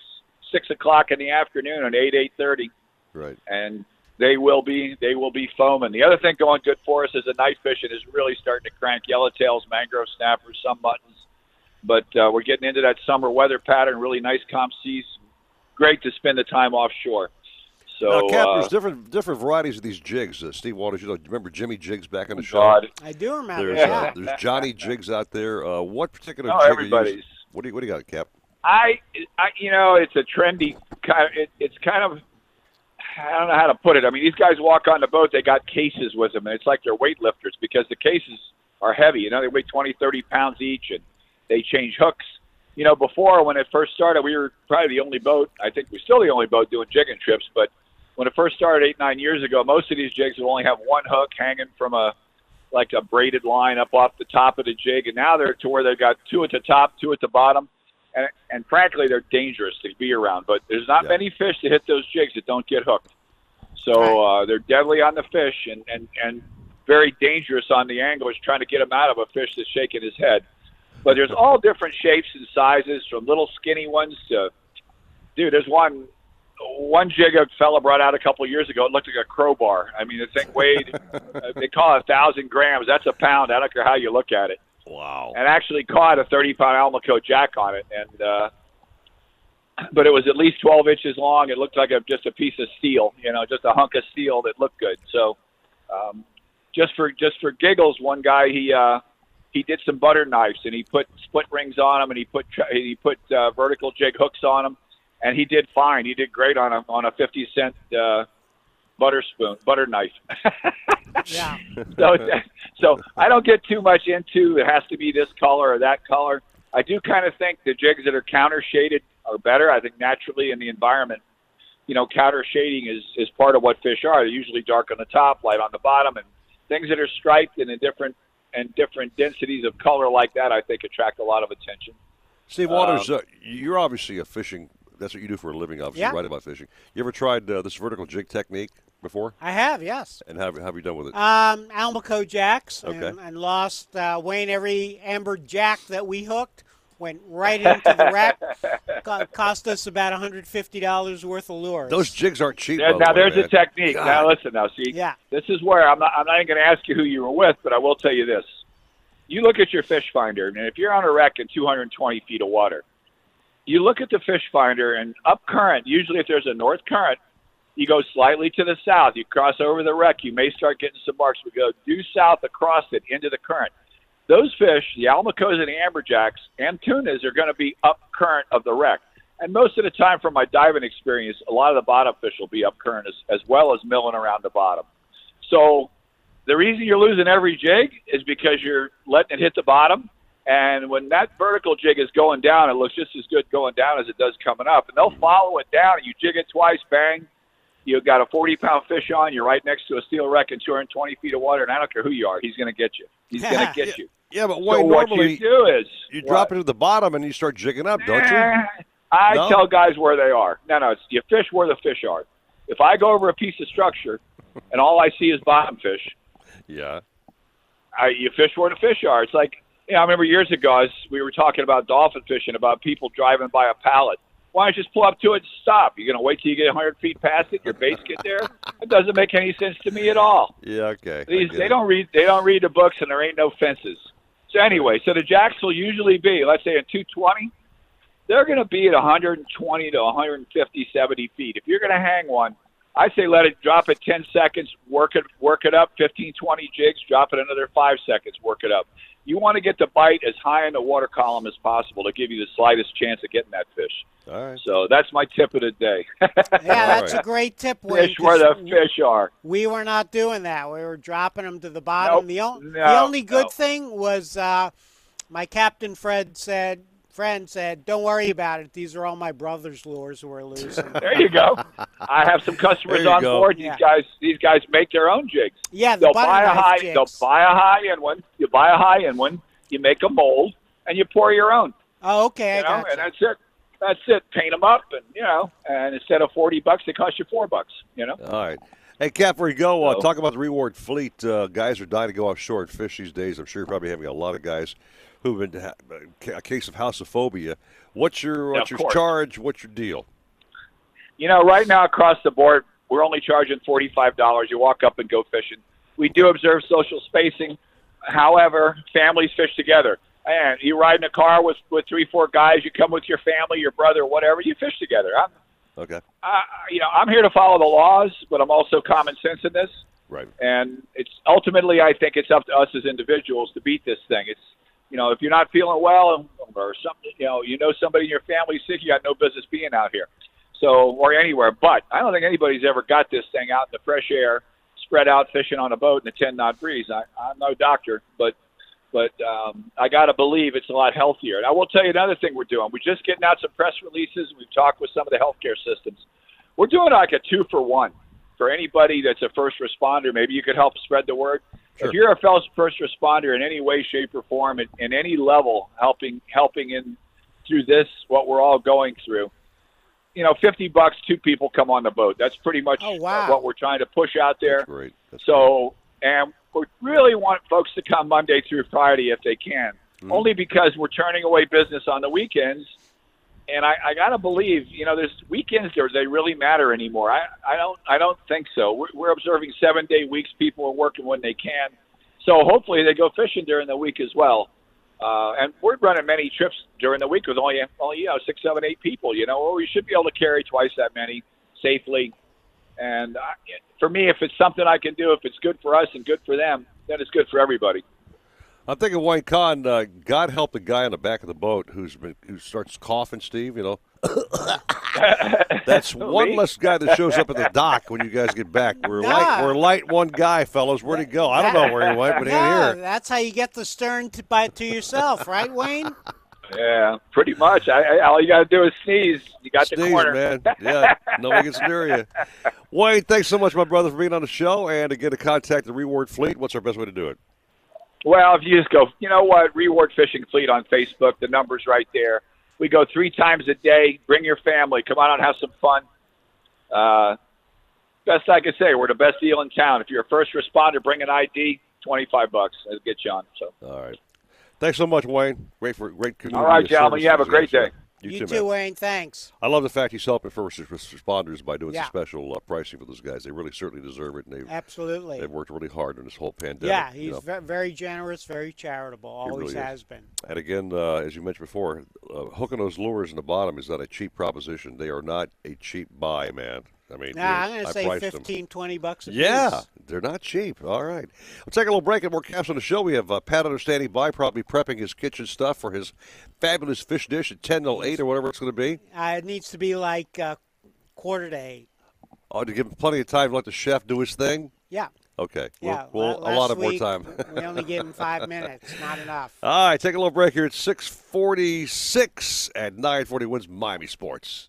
six o'clock in the afternoon and eight eight thirty Right. and they will be they will be foaming. The other thing going good for us is the night fishing is really starting to crank yellowtails, mangrove snappers, some muttons. but uh, we're getting into that summer weather pattern. Really nice calm seas. Great to spend the time offshore. So now, Cap, uh, there's different different varieties of these jigs. Uh, Steve Waters, you know, remember Jimmy Jigs back in the show? God. I do remember. There's, yeah. uh, there's Johnny Jigs out there. Uh, what particular No, jig are you everybody's. using? What do you what do you got, Cap? I, I, you know, it's a trendy kind of. It, it's kind of. I don't know how to put it. I mean, these guys walk on the boat. They got cases with them, and it's like they're weightlifters because the cases are heavy. You know, they weigh 20, 30 pounds each, and they change hooks. You know, before when it first started, we were probably the only boat. I think we're still the only boat doing jigging trips. But when it first started eight, nine years ago, most of these jigs would only have one hook hanging from a like a braided line up off the top of the jig, and now they're to where they've got two at the top, two at the bottom, and and frankly, they're dangerous to be around. But there's not many fish that hit those jigs that don't get hooked. So uh, they're deadly on the fish and and and very dangerous on the anglers trying to get them out of a fish that's shaking his head. But there's all different shapes and sizes, from little skinny ones to, dude. There's one one jig a fella brought out a couple of years ago. It looked like a crowbar. I mean, the thing weighed. uh, they call it a thousand grams. That's a pound. I don't care how you look at it. Wow. And actually caught a 30 pound Almaco jack on it, and uh, but it was at least 12 inches long. It looked like a, just a piece of steel, you know, just a hunk of steel that looked good. So, um, just for just for giggles, one guy he uh, he did some butter knives and he put split rings on them and he put he put uh, vertical jig hooks on them, and he did fine. He did great on a on a 50 cent uh, butter spoon butter knife. yeah. so so I don't get too much into it has to be this color or that color. I do kind of think the jigs that are counter shaded are better. I think naturally in the environment, you know, counter shading is is part of what fish are. They're usually dark on the top, light on the bottom, and things that are striped and in different and different densities of color like that, I think attract a lot of attention. Steve Waters, Um, uh, you're obviously a fishing. That's what you do for a living, obviously. Yeah. Write about fishing. You ever tried uh, this vertical jig technique before? I have, yes. And how, how have you done with it? Um, Almaco jacks and, Okay. and lost uh, Wayne every amber jack that we hooked went right into the rack. Co- cost us about $150 worth of lures. Those jigs aren't cheap. There- by the now way, there's man. a technique. God. Now listen. Now see, Yeah. this is where I'm not. I'm not even going to ask you who you were with, but I will tell you this: you look at your fish finder, and if you're on a wreck in 220 feet of water, you look at the fish finder, and up current. Usually, if there's a north current, you go slightly to the south. You cross over the wreck. You may start getting some marks. We go due south across it into the current. Those fish, the almacos and the amberjacks and tunas, are going to be up current of the wreck. And most of the time, from my diving experience, a lot of the bottom fish will be up current as, as well as milling around the bottom. So the reason you're losing every jig is because you're letting it hit the bottom. And when that vertical jig is going down, it looks just as good going down as it does coming up. And they'll mm-hmm. follow it down, and you jig it twice, bang. You've got a 40 pound fish on. You're right next to a steel wreck in 220 feet of water, and I don't care who you are. He's going to get you. He's going to get you. Yeah, but So what normally you do is you what? drop it to the bottom and you start jigging up, don't you? I No? tell guys where they are. No, no, it's you fish where the fish are. If I go over a piece of structure and all I see is bottom fish, Yeah. I, you fish where the fish are. It's like, know, I remember years ago, I was, we were talking about dolphin fishing, about people driving by a pallet. Why don't you just pull up to it and stop? You're going to wait till you get 100 feet past it, your baits get there? It doesn't make any sense to me at all. Yeah. Okay. These they it. don't read they don't read the books and there ain't no fences. So anyway, so the jacks will usually be let's say at 220, they're going to be at 120 to 150, 70 feet. If you're going to hang one, I say let it drop it 10 seconds, work it work it up 15, 20 jigs, drop it another five seconds, work it up. You want to get the bite as high in the water column as possible to give you the slightest chance of getting that fish. All right. So that's my tip of the day. Yeah, that's a great tip, Wayne. Fish where the 'cause fish are. We were not doing that. We were dropping them to the bottom. Nope. The, o- the only good no. thing was uh, my captain Fred said, friend said, "Don't worry about it. These are all my brother's lures we're losing." There you go. I have some customers on go. board. These Yeah. guys, these guys make their own jigs. Yeah, the they'll buy a high. jigs. They'll buy a high end one. You buy a high end one. You make a mold and you pour your own. Oh, okay, You I know, got and that's it. That's it. Paint them up, and you know, and instead of forty bucks, they cost you four bucks. You know. All right. Hey, Cap, before you go, uh, talk about the reward fleet. Uh, guys are dying to go offshore and fish these days. I'm sure you're probably having a lot of guys who've been ha- a case of housophobia. What's your what's your course. charge? What's your deal? You know, right now across the board, we're only charging forty-five dollars. You walk up and go fishing. We do observe social spacing. However, families fish together. And you ride in a car with with three, four guys. You come with your family, your brother, whatever. You fish together. I'm, Okay. I, you know, I'm here to follow the laws, but I'm also common sense in this. Right. And it's ultimately, I think it's up to us as individuals to beat this thing. It's, you know, if you're not feeling well or something, you know, you know somebody in your family sick, you got no business being out here. So, or anywhere. But I don't think anybody's ever got this thing out in the fresh air, spread out fishing on a boat in a 10 knot breeze. I, I'm no doctor, but but um, I got to believe it's a lot healthier. And I will tell you another thing we're doing. We're just getting out some press releases. We've talked with some of the healthcare systems. We're doing like a two for one for anybody that's a first responder. Maybe you could help spread the word. If you're a fellow first responder in any way, shape, or form, in, in any level, helping helping in through this, what we're all going through, you know, fifty bucks, two people come on the boat. That's pretty much Oh, wow. what we're trying to push out there. great. so, and we really want folks to come Monday through Friday if they can, Mm-hmm. only because we're turning away business on the weekends. And I, I gotta believe, you know, there's weekends there they really matter anymore. I, I don't, I don't think so. We're, we're observing seven day weeks. People are working when they can, so hopefully they go fishing during the week as well. Uh, and we're running many trips during the week with only, only you know, six, seven, eight people. You know, or we should be able to carry twice that many safely. And I, for me, if it's something I can do, if it's good for us and good for them, then it's good for everybody. I'm thinking Wayne Kahn. Uh, God help the guy on the back of the boat who's been who starts coughing. Steve, you know, that's one Me? less guy that shows up at the dock when you guys get back. We're light. We're light one guy, fellows. Where'd he go? I don't know where he went, but he Yeah, ain't here. that's how you get the stern to, by, to yourself, right, Wayne? Yeah, pretty much. I, I, all you got to do is sneeze. You got the Sneeze, corner, man. Yeah, nobody gets near you. Wayne, thanks so much, my brother, for being on the show. And to get to contact the Reward Fleet, what's our best way to do it? Well, if you just go, you know what, Reward Fishing Fleet on Facebook, the number's right there. We go three times a day. Bring your family. Come on out and have some fun. Uh, best I can say, we're the best deal in town. If you're a first responder, bring an ID, 25 bucks. That'll get you on. So. All right. Thanks so much, Wayne. Great for great community. All right, gentlemen. You have a great day. You, You too, too. Wayne. Thanks. I love the fact he's helping first responders by doing Yeah. some special uh, pricing for those guys. They really certainly deserve it, and they've Absolutely. they've worked really hard in this whole pandemic. Yeah, you he's know. ve- very generous, very charitable. Always really has been. And again, uh, as you mentioned before, uh, hooking those lures in the bottom is not a cheap proposition. They are not a cheap buy, man. I mean, Nah, I'm going to say priced them. 15, 20 bucks a Yeah, piece. they're not cheap. All right. We'll take a little break and more caps on the show. We have uh, Pat understanding by probably prepping his kitchen stuff for his fabulous fish dish at 10 till 8 or whatever it's going to be. Uh, it needs to be like uh, quarter to eight. Oh, to give him plenty of time to let the chef do his thing? Yeah. Okay. Yeah. Well, la- a lot of more time. we only gave him five minutes. Not enough. All right, take a little break here. It's 646 at 940 wins Miami Sports.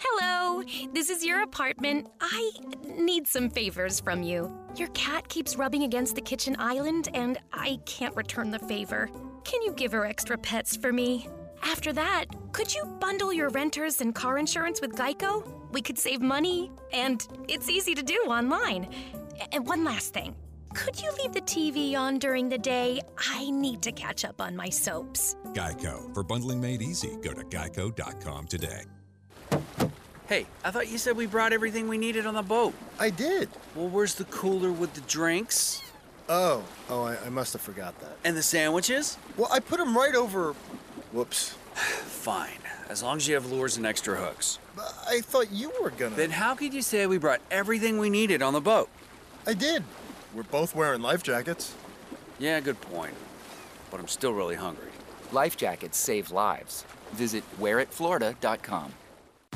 Hello, this is your apartment. I need some favors from you. Your cat keeps rubbing against the kitchen island, and I can't return the favor. Can you give her extra pets for me? After that, could you bundle your renters and car insurance with Geico? We could save money, and it's easy to do online. And one last thing. Could you leave the TV on during the day? I need to catch up on my soaps. Geico. For bundling made easy, go to geico.com today. Hey, I thought you said we brought everything we needed on the boat. I did. Well, where's the cooler with the drinks? Oh, oh, I, I must have forgot that. And the sandwiches? Well, I put them right over. Whoops. Fine, as long as you have lures and extra hooks. I thought you were gonna. Then how could you say we brought everything we needed on the boat? I did. We're both wearing life jackets. Yeah, good point. But I'm still really hungry. Life jackets save lives. Visit wearitflorida.com.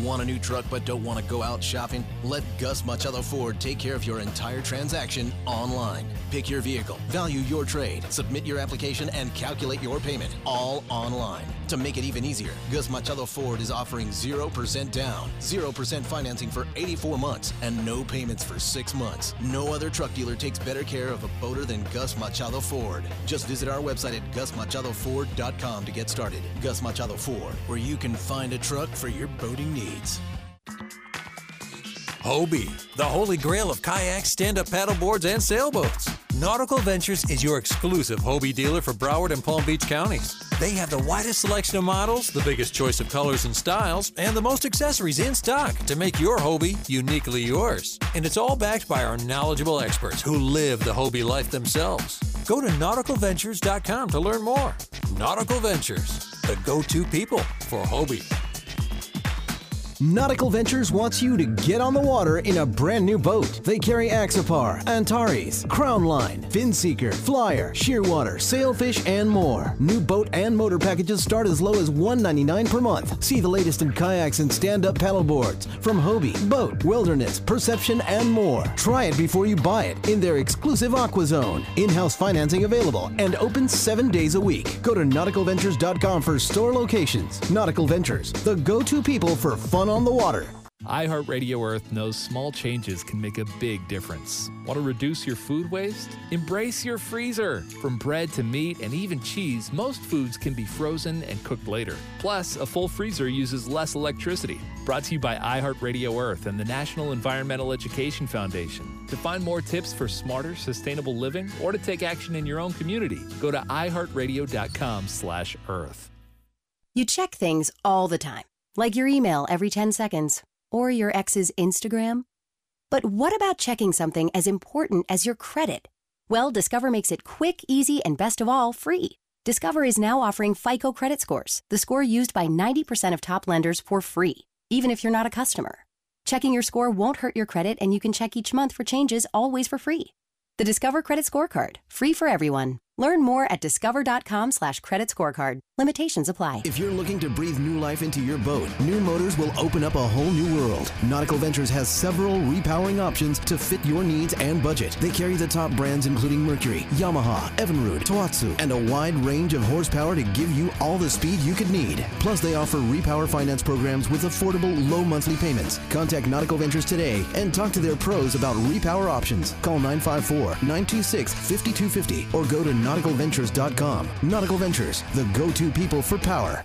Want a new truck but don't want to go out shopping? Let Gus Machado Ford take care of your entire transaction online. Pick your vehicle, value your trade, submit your application, and calculate your payment all online. To make it even easier, Gus Machado Ford is offering 0% down, 0% financing for 84 months, and no payments for 6 months. No other truck dealer takes better care of a boater than Gus Machado Ford. Just visit our website at gusmachadoford.com to get started. Gus Machado Ford, where you can find a truck for your boating needs. Hobie, the holy grail of kayaks, stand up paddleboards, and sailboats. Nautical Ventures is your exclusive Hobie dealer for Broward and Palm Beach counties. They have the widest selection of models, the biggest choice of colors and styles, and the most accessories in stock to make your Hobie uniquely yours. And it's all backed by our knowledgeable experts who live the Hobie life themselves. Go to nauticalventures.com to learn more. Nautical Ventures, the go to people for Hobie. Nautical Ventures wants you to get on the water in a brand new boat. They carry Axopar, Antares, Crownline, Finseeker, Flyer, Shearwater, Sailfish, and more. New boat and motor packages start as low as 199 per month. See the latest in kayaks and stand-up paddleboards from Hobie, BOTE, Wilderness, Perception, and more. Try it before you buy it in their exclusive Aqua Zone. In-house financing available and open seven days a week. Go to nauticalventures.com for store locations. Nautical Ventures, the go-to people for fun on the water. iHeartRadio Earth knows small changes can make a big difference. Want to reduce your food waste? Embrace your freezer. From bread to meat and even cheese, most foods can be frozen and cooked later. Plus, a full freezer uses less electricity. Brought to you by iHeartRadio Earth and the National Environmental Education Foundation. To find more tips for smarter, sustainable living or to take action in your own community, go to iHeartRadio.com/earth. You check things all the time, like your email every 10 seconds or your ex's Instagram. But what about checking something as important as your credit? Well, Discover makes it quick, easy, and best of all, free. Discover is now offering FICO credit scores, the score used by 90% of top lenders for free, even if you're not a customer. Checking your score won't hurt your credit, and you can check each month for changes always for free. The Discover Credit Scorecard, free for everyone. Learn more at discover.com slash credit scorecard. Limitations apply. If you're looking to breathe new life into your boat, New Motors will open up a whole new world. Nautical Ventures has several repowering options to fit your needs and budget. They carry the top brands including Mercury, Yamaha, Evinrude, Tohatsu, and a wide range of horsepower to give you all the speed you could need. Plus, they offer repower finance programs with affordable low monthly payments. Contact Nautical Ventures today and talk to their pros about repower options. Call 954-926-5250 or go to nauticalventures.com. Nautical Ventures, the go-to people for power.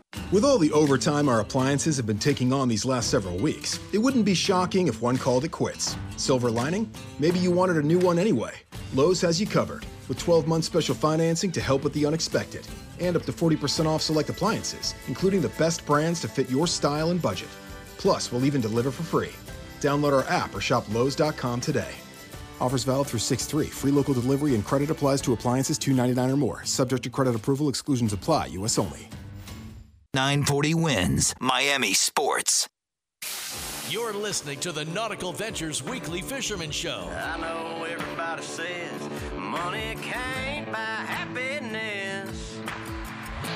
With all the overtime our appliances have been taking on these last several weeks, it wouldn't be shocking if one called it quits. Silver lining? Maybe you wanted a new one anyway. Lowe's has you covered with 12 month special financing to help with the unexpected and up to 40% off select appliances, including the best brands to fit your style and budget. Plus, we'll even deliver for free. Download our app or shop Lowe's.com today. Offers valid through 6 3. Free local delivery and credit applies to appliances 299 or more. Subject to credit approval, exclusions apply, U.S. only. 940 wins Miami Sports. You're listening to the Nautical Ventures Weekly Fisherman Show. I know everybody says money can't buy happiness,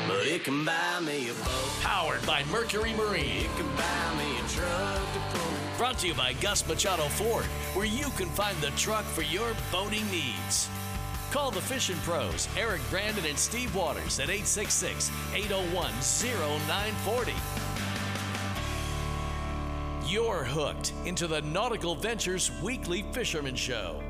but it can buy me a boat. Powered by Mercury Marine. It can buy me a truck to pull. Brought to you by Gus Machado Ford, where you can find the truck for your boating needs. Call the fishing pros, Eric Brandon and Steve Waters at 866 801 0940. You're hooked into the Nautical Ventures Weekly Fisherman Show.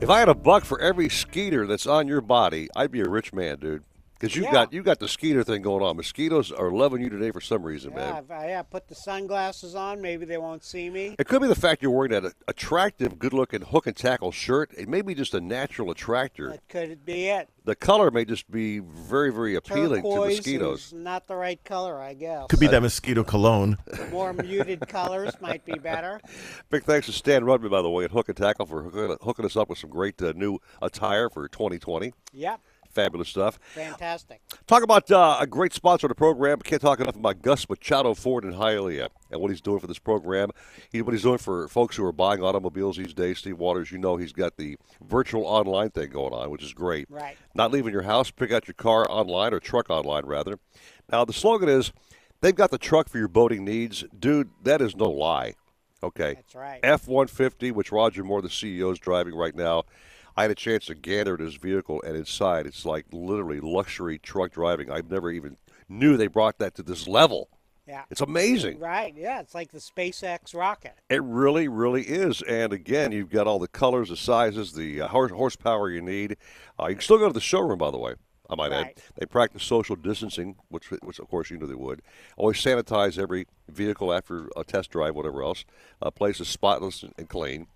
If I had a buck for every skeeter that's on your body, I'd be a rich man, dude. Because you Yeah. got you got the skeeter thing going on. Mosquitoes are loving you today for some reason, man. Yeah, if I yeah, put the sunglasses on, maybe they won't see me. It could be the fact you're wearing that attractive, good-looking hook and tackle shirt. It may be just a natural attractor. That could be it. The color may just be very, very appealing to mosquitoes. is not the right color, I guess. Could be that mosquito cologne. More muted colors might be better. Big thanks to Stan Rudman, by the way, at Hook and Tackle for hooking, hooking us up with some great uh, new attire for 2020. Yep, Fabulous stuff. fantastic. Talk about uh, a great sponsor of the program. Can't talk enough about Gus Machado Ford in Hialeah and what he's doing for this program. He, what he's doing for folks who are buying automobiles these days. Steve Waters, you know, he's got the virtual online thing going on, which is great. Right. Not leaving your house, pick out your car online or truck online, rather. Now, the slogan is they've got the truck for your boating needs. Dude, that is no lie. Okay. That's right. F 150, which Roger Moore, the CEO, is driving right now. I had a chance to gander at his vehicle, and inside it's like literally luxury truck driving. I've never even knew they brought that to this level. Yeah. It's amazing. Right, yeah, it's like the SpaceX rocket. It really, really is. And again, you've got all the colors, the sizes, the uh, horse, horsepower you need. Uh, you can still go to the showroom, by the way. I might add. They practice social distancing, which, which of course you know they would. Always sanitize every vehicle after a test drive, whatever else. Uh, place is spotless and, and clean.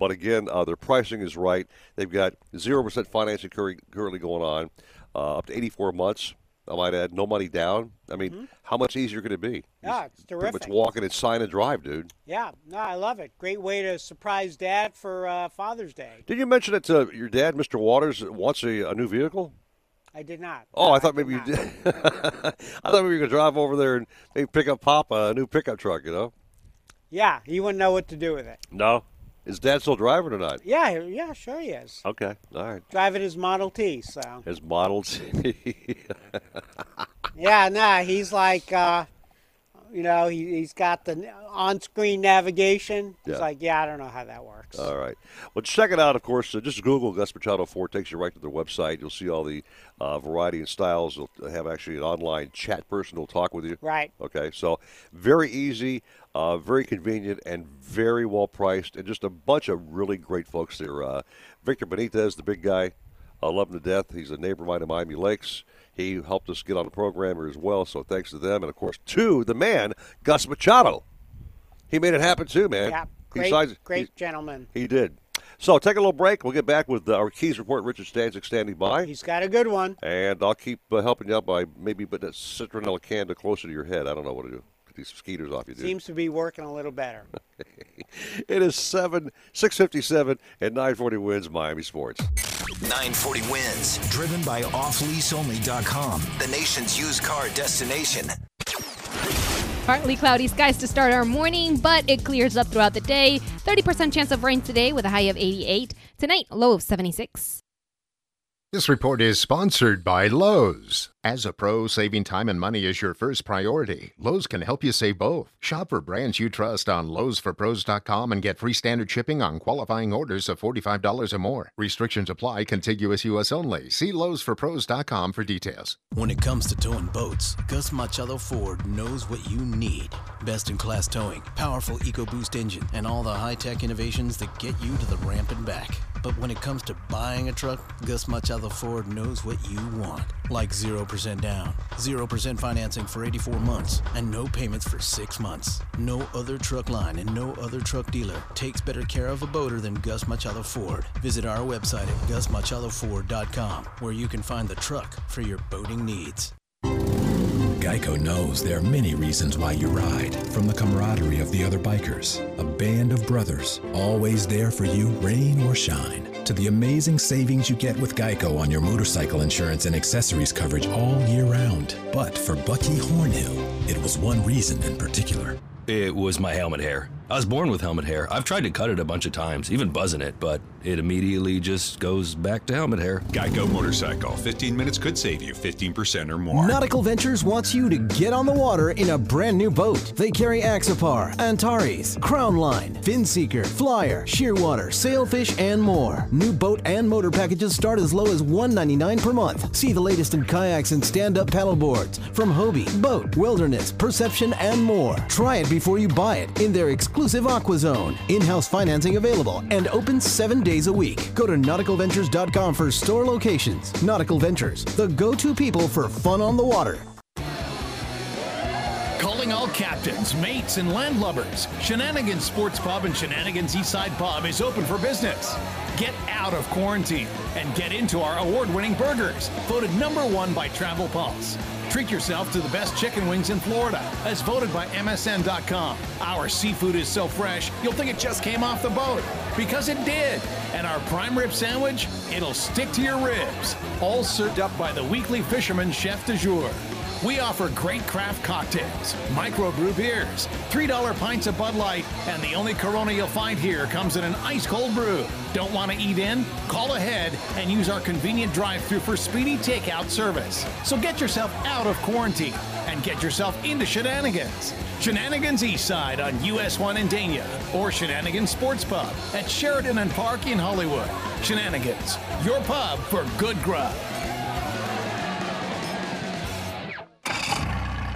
But again, uh, their pricing is right. They've got zero percent financing currently going on, uh, up to 84 months. I might add, no money down. I mean, how much easier could it be? Yeah, it's terrific. Pretty much walking and sign and drive, dude. Yeah, no, I love it. Great way to surprise Dad for uh, Father's Day. Did you mention that uh, your dad, Mr. Waters, wants a, a new vehicle? I did not. Oh, I thought maybe you did. I thought maybe you to drive over there and maybe pick up Papa a new pickup truck, you know? Yeah, he wouldn't know what to do with it. No. Is dad still driving or not? Yeah, yeah, sure he is. Okay, all right. Driving his Model T, so. His Model T. Yeah, nah, he's like, uh, you know, he, he's got the on-screen navigation. Yeah. It's like, yeah, I don't know how that works. All right. Well, check it out, of course. Uh, just Google Gus Machado Ford. takes you right to their website. You'll see all the uh, variety and styles. They'll have actually an online chat person who'll talk with you. Right. Okay. So very easy, uh, very convenient, and very well priced, and just a bunch of really great folks there. Uh, Victor Benitez, the big guy, I love him to death. He's a neighbor of mine in Miami Lakes. He helped us get on the program here as well, so thanks to them. And, of course, to the man, Gus Machado. He made it happen, too, man. Yeah, He great, signs- great he- gentleman. he did. So take a little break. We'll get back with uh, our Keys report. Richard Stanczyk standing by. He's got a good one. And I'll keep uh, helping you out by maybe putting a citronella candle closer to your head. I don't know what to do. Get these mosquitoes off you, dude. Seems to be working a little better. It is 7, 657 and 940 wins Miami Sports. 940 wins. Driven by offleaseonly.com, the nation's used car destination. Partly cloudy skies to start our morning, but it clears up throughout the day. 30% chance of rain today with a high of 88. Tonight, low of 76. This report is sponsored by Lowe's. As a pro, saving time and money is your first priority. Lowe's can help you save both. Shop for brands you trust on lowesforpros.com and get free standard shipping on qualifying orders of $45 or more. Restrictions apply, contiguous U.S. only. See lowesforpros.com for details. When it comes to towing boats, Gus Machado Ford knows what you need. Best in class towing, powerful EcoBoost engine, and all the high tech innovations that get you to the ramp and back. But when it comes to buying a truck, Gus Machado Ford knows what you want. Like 0% down, 0% financing for 84 months, and no payments for 6 months. No other truck line and no other truck dealer takes better care of a boater than Gus Machado Ford. Visit our website at gusmachadoford.com where you can find the truck for your boating needs. Geico knows there are many reasons why you ride. From the camaraderie of the other bikers, a band of brothers, always there for you, rain or shine, to the amazing savings you get with Geico on your motorcycle insurance and accessories coverage all year round. But for Bucky Hornhill, it was one reason in particular. It was my helmet hair. I was born with helmet hair. I've tried to cut it a bunch of times, even buzzing it, but it immediately just goes back to helmet hair. Geico Motorcycle. 15 minutes could save you 15% or more. Nautical Ventures wants you to get on the water in a brand new boat. They carry Axopar, Antares, Crownline, Finseeker, Flyer, Shearwater, Sailfish, and more. New boat and motor packages start as low as 199 per month. See the latest in kayaks and stand-up paddleboards from Hobie, BOTE, Wilderness, Perception, and more. Try it before you buy it in their exclusive exclusive Aqua Zone, in-house financing available, and open seven days a week. Go to nauticalventures.com for store locations. Nautical Ventures, the go-to people for fun on the water. Calling all captains, mates, and landlubbers. Shenanigans Sports Pub and Shenanigans Eastside Pub is open for business. Get out of quarantine and get into our award winning burgers, voted number one by Travel Pulse. Treat yourself to the best chicken wings in Florida, as voted by MSN.com. Our seafood is so fresh, you'll think it just came off the boat. Because it did. And our prime rib sandwich, it'll stick to your ribs. All served up by the weekly fisherman chef de jour. We offer great craft cocktails, microbrew beers, $3 pints of Bud Light, and the only Corona you'll find here comes in an ice cold brew. Don't want to eat in? Call ahead and use our convenient drive through for speedy takeout service. So get yourself out of quarantine and get yourself into shenanigans. Shenanigans Eastside on US 1 in Dania or Shenanigans Sports Pub at Sheridan and Park in Hollywood. Shenanigans, your pub for good grub.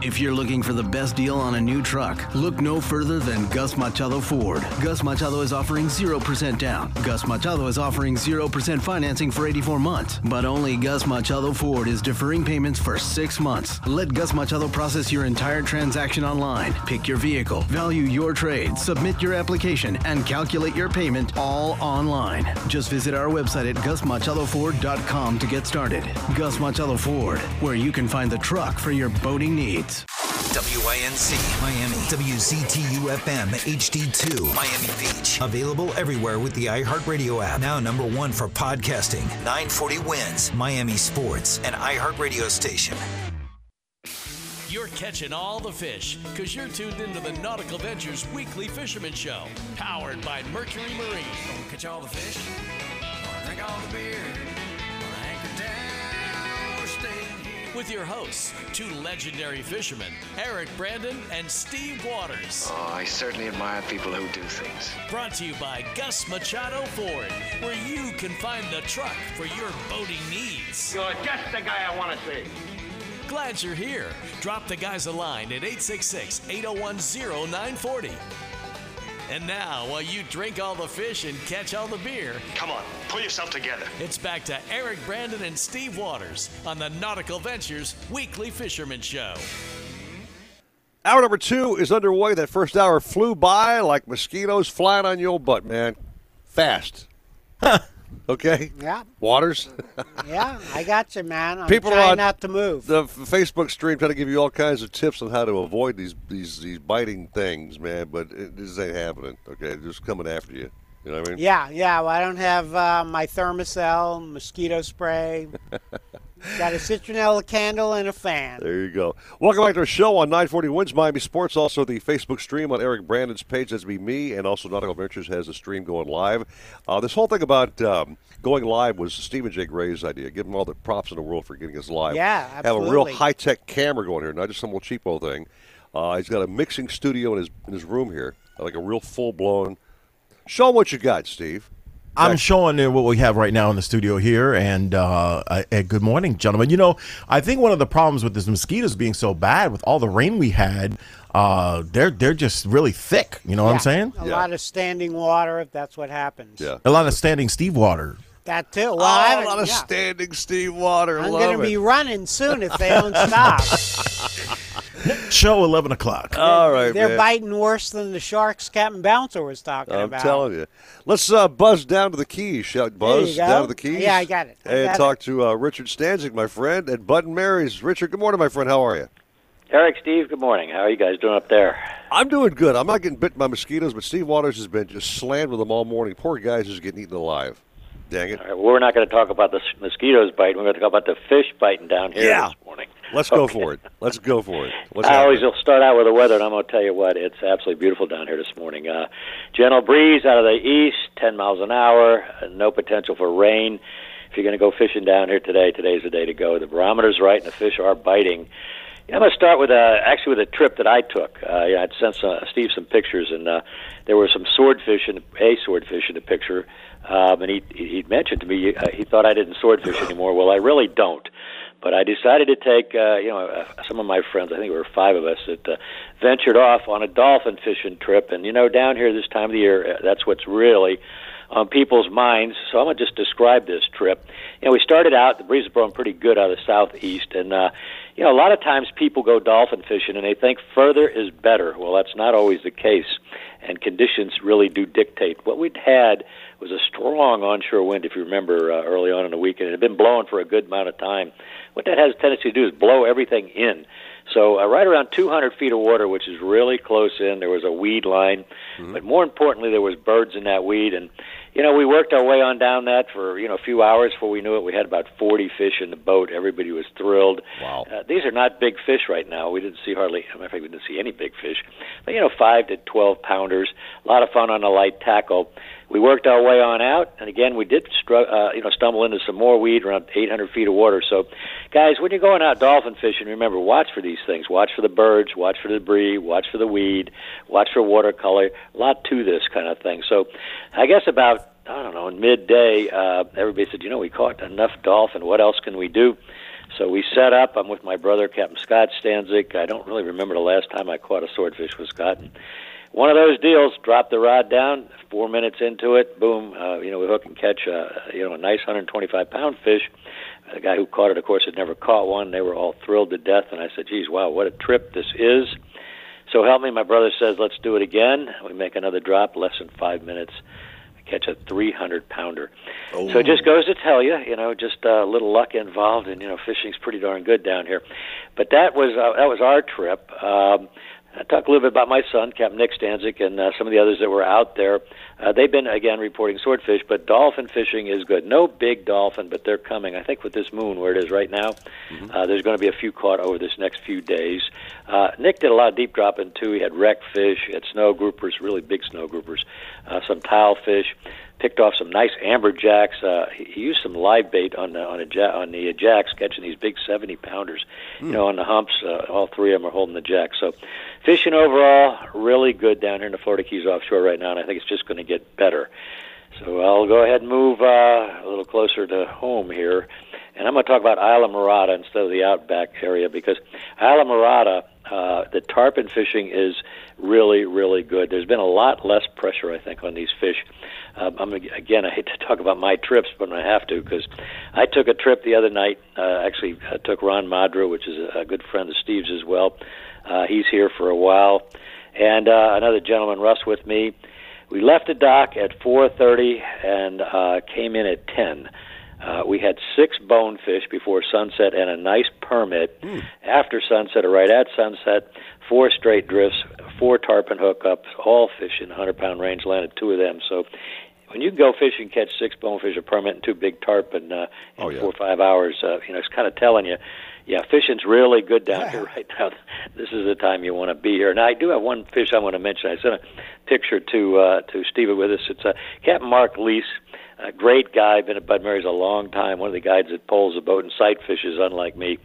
If you're looking for the best deal on a new truck, look no further than Gus Machado Ford. Gus Machado is offering 0% down. Gus Machado is offering 0% financing for 84 months. But only Gus Machado Ford is deferring payments for six months. Let Gus Machado process your entire transaction online. Pick your vehicle, value your trade, submit your application, and calculate your payment all online. Just visit our website at gusmachadoford.com to get started. Gus Machado Ford, where you can find the truck for your boating needs. WINZ Miami, WCTU FM HD2 Miami Beach. Available everywhere with the iHeartRadio app. Now number one for podcasting. 940 wins Miami Sports and iHeartRadio station. You're catching all the fish because you're tuned into the Nautical Ventures Weekly Fisherman Show, powered by Mercury Marine. Gonna catch all the fish, gonna drink all the beer, With your hosts, two legendary fishermen, Eric Brandon and Steve Waters. Oh, I certainly admire people who do things. Brought to you by Gus Machado Ford, where you can find the truck for your boating needs. You're just the guy I want to see. Glad you're here. Drop the guys a line at 866 801 0940. And now, while you drink all the fish and catch all the beer, Come on, pull yourself together. it's back to Eric Brandon and Steve Waters on the Nautical Ventures Weekly Fisherman Show. Hour number two is underway. That first hour flew by like mosquitoes flying on your butt, man. Fast. Okay. Yeah. Waters. Yeah, I got you, man. I'm People are trying on not to move. The Facebook stream trying to give you all kinds of tips on how to avoid these these these biting things, man. But it, this ain't happening. Okay, They're just coming after you. You know what I mean? Yeah, yeah. Well, I don't have uh, my Thermacell mosquito spray. got a citronella candle and a fan. There you go. Welcome back to our show on 940 Wins Miami Sports. Also, the Facebook stream on Eric Brandon's page. That's be me. And also, Nautical Ventures has a stream going live. Uh, this whole thing about um, going live was Stephen J. Gray's idea. Give him all the props in the world for getting us live. Yeah, absolutely. Have a real high tech camera going here, not just some little cheapo thing. Uh, he's got a mixing studio in his in his room here, like a real full blown. Show what you got, Steve. I'm showing you what we have right now in the studio here, and uh, uh, good morning, gentlemen. You know, I think one of the problems with this mosquitoes being so bad, with all the rain we had, uh, they're they're just really thick. You know what I'm saying? A lot of standing water, if that's what happens. Yeah. A lot of standing Steve water. That too. Well, Oh, I a haven't- lot of yeah. standing Steve Water. I'm Love going to it. be running soon if they don't stop. Show 11 o'clock. All right, They're man. biting worse than the sharks Captain Bouncer was talking I'm about. telling you. Let's uh, buzz down to the keys. Shout There you buzz down to the keys. Yeah, I got it. I and got talk to uh, Richard Stanczyk, my friend, and Bud and Mary's. Richard, good morning, my friend. How are you? Eric, Steve, good morning. How are you guys doing up there? I'm doing good. I'm not getting bitten by mosquitoes, but Steve Waters has been just slammed with them all morning. Poor guy's just getting eaten alive. Dang it. All right, well, we're not going to talk about the mosquitoes biting. We're going to talk about the fish biting down here Yeah. this morning. Let's go Okay. for it. Let's go for it. What's I always will start out with the weather, and I'm going to tell you what, it's absolutely beautiful down here this morning. Uh, gentle breeze out of the east, 10 miles an hour, uh, no potential for rain. If you're going to go fishing down here today, today's the day to go. The barometer's right, and the fish are biting. Yeah, I'm going to start with uh, actually with a trip that I took. Uh, yeah, I'd sent uh, Steve some pictures, and uh, there were some swordfish in a swordfish in the picture. Um, and he he mentioned to me uh, he thought I didn't swordfish anymore. Well, I really don't. But I decided to take, uh, you know, uh, some of my friends. I think there were five of us that uh, ventured off on a dolphin fishing trip. And you know, down here this time of the year, uh, that's what's really on people's minds. So I'm gonna just describe this trip. You know, we started out. The breeze is blowing pretty good out of the southeast, and uh, you know, a lot of times people go dolphin fishing and they think further is better. Well, that's not always the case, and conditions really do dictate. What we'd had was a strong onshore wind, if you remember, uh, early on in the week, and it had been blowing for a good amount of time. What that has a tendency to do is blow everything in. So uh, right around 200 feet of water, which is really close in, there was a weed line, but more importantly, there was birds in that weed, and you know we worked our way on down that for you know a few hours before we knew it. We had about 40 fish in the boat. Everybody was thrilled. Wow. Uh, these are not big fish right now. We didn't see hardly. In fact, we didn't see any big fish, but you know five to 12 pounders. A lot of fun on a light tackle. We worked our way on out, and again, we did stru- uh, you know stumble into some more weed around 800 feet of water. So, guys, when you're going out dolphin fishing, remember watch for these things. Watch for the birds. Watch for the debris. Watch for the weed. Watch for watercolor. A lot to this kind of thing. So, I guess about I don't know in midday, uh, everybody said, you know, we caught enough dolphin. What else can we do? So we set up. I'm with my brother, Captain Scott Stanczyk. I don't really remember the last time I caught a swordfish with Scott. And one of those deals, drop the rod down, four minutes into it, boom, uh, you know, we hook and catch, uh, you know, a nice 125 pound fish. The guy who caught it, of course, had never caught one. They were all thrilled to death, and I said, geez, wow, what a trip this is. So help me, my brother says, let's do it again. We make another drop, less than five minutes. Catch a 300 pounder. So it just goes to tell you, you know, just a little luck involved, and you know, fishing's pretty darn good down here. But that was uh, that was our trip. Um, Talk a little bit about my son, Captain Nick Stanczyk, and uh, some of the others that were out there. Uh, they've been again reporting swordfish, but dolphin fishing is good. No big dolphin, but they're coming. I think with this moon where it is right now, uh, there's going to be a few caught over this next few days. Uh, Nick did a lot of deep dropping too. He had wreck fish, he had snow groupers, really big snow groupers, uh, some tile fish. Picked off some nice amberjacks. Uh, he, he used some live bait on the on, a ja- on the jacks, catching these big seventy pounders. You know, on the humps, uh, all three of them are holding the jack. So, fishing overall really good down here in the Florida Keys offshore right now, and I think it's just going to get better. So I'll go ahead and move uh, a little closer to home here, and I'm going to talk about Islamorada instead of the Outback area because Islamorada, uh, the tarpon fishing is really, really good. There's been a lot less pressure, I think, on these fish. Um, I'm again, I hate to talk about my trips, but I have to because I took a trip the other night. Uh, actually, I took Ron Madra, which is a, a good friend of Steve's as well. Uh, he's here for a while, and uh, another gentleman, Russ, with me. We left the dock at 4:30 and uh, came in at 10. Uh, we had six bonefish before sunset and a nice permit after sunset or right at sunset. Four straight drifts, four tarpon hookups, all fish in 100 pound range. Landed two of them. So when you go fishing, and catch six bonefish, a permit, and two big tarpon uh, in Oh, yeah. four or five hours, uh, you know, it's kind of telling you, yeah, fishing's really good down here right now. This is the time you want to be here. Now, I do have one fish I want to mention. I sent a picture to uh, to Steve with us. It's uh, Captain Mark Lease. A great guy, been at Bud Mary's a long time. One of the guides that poles a boat and sight fishes, unlike me.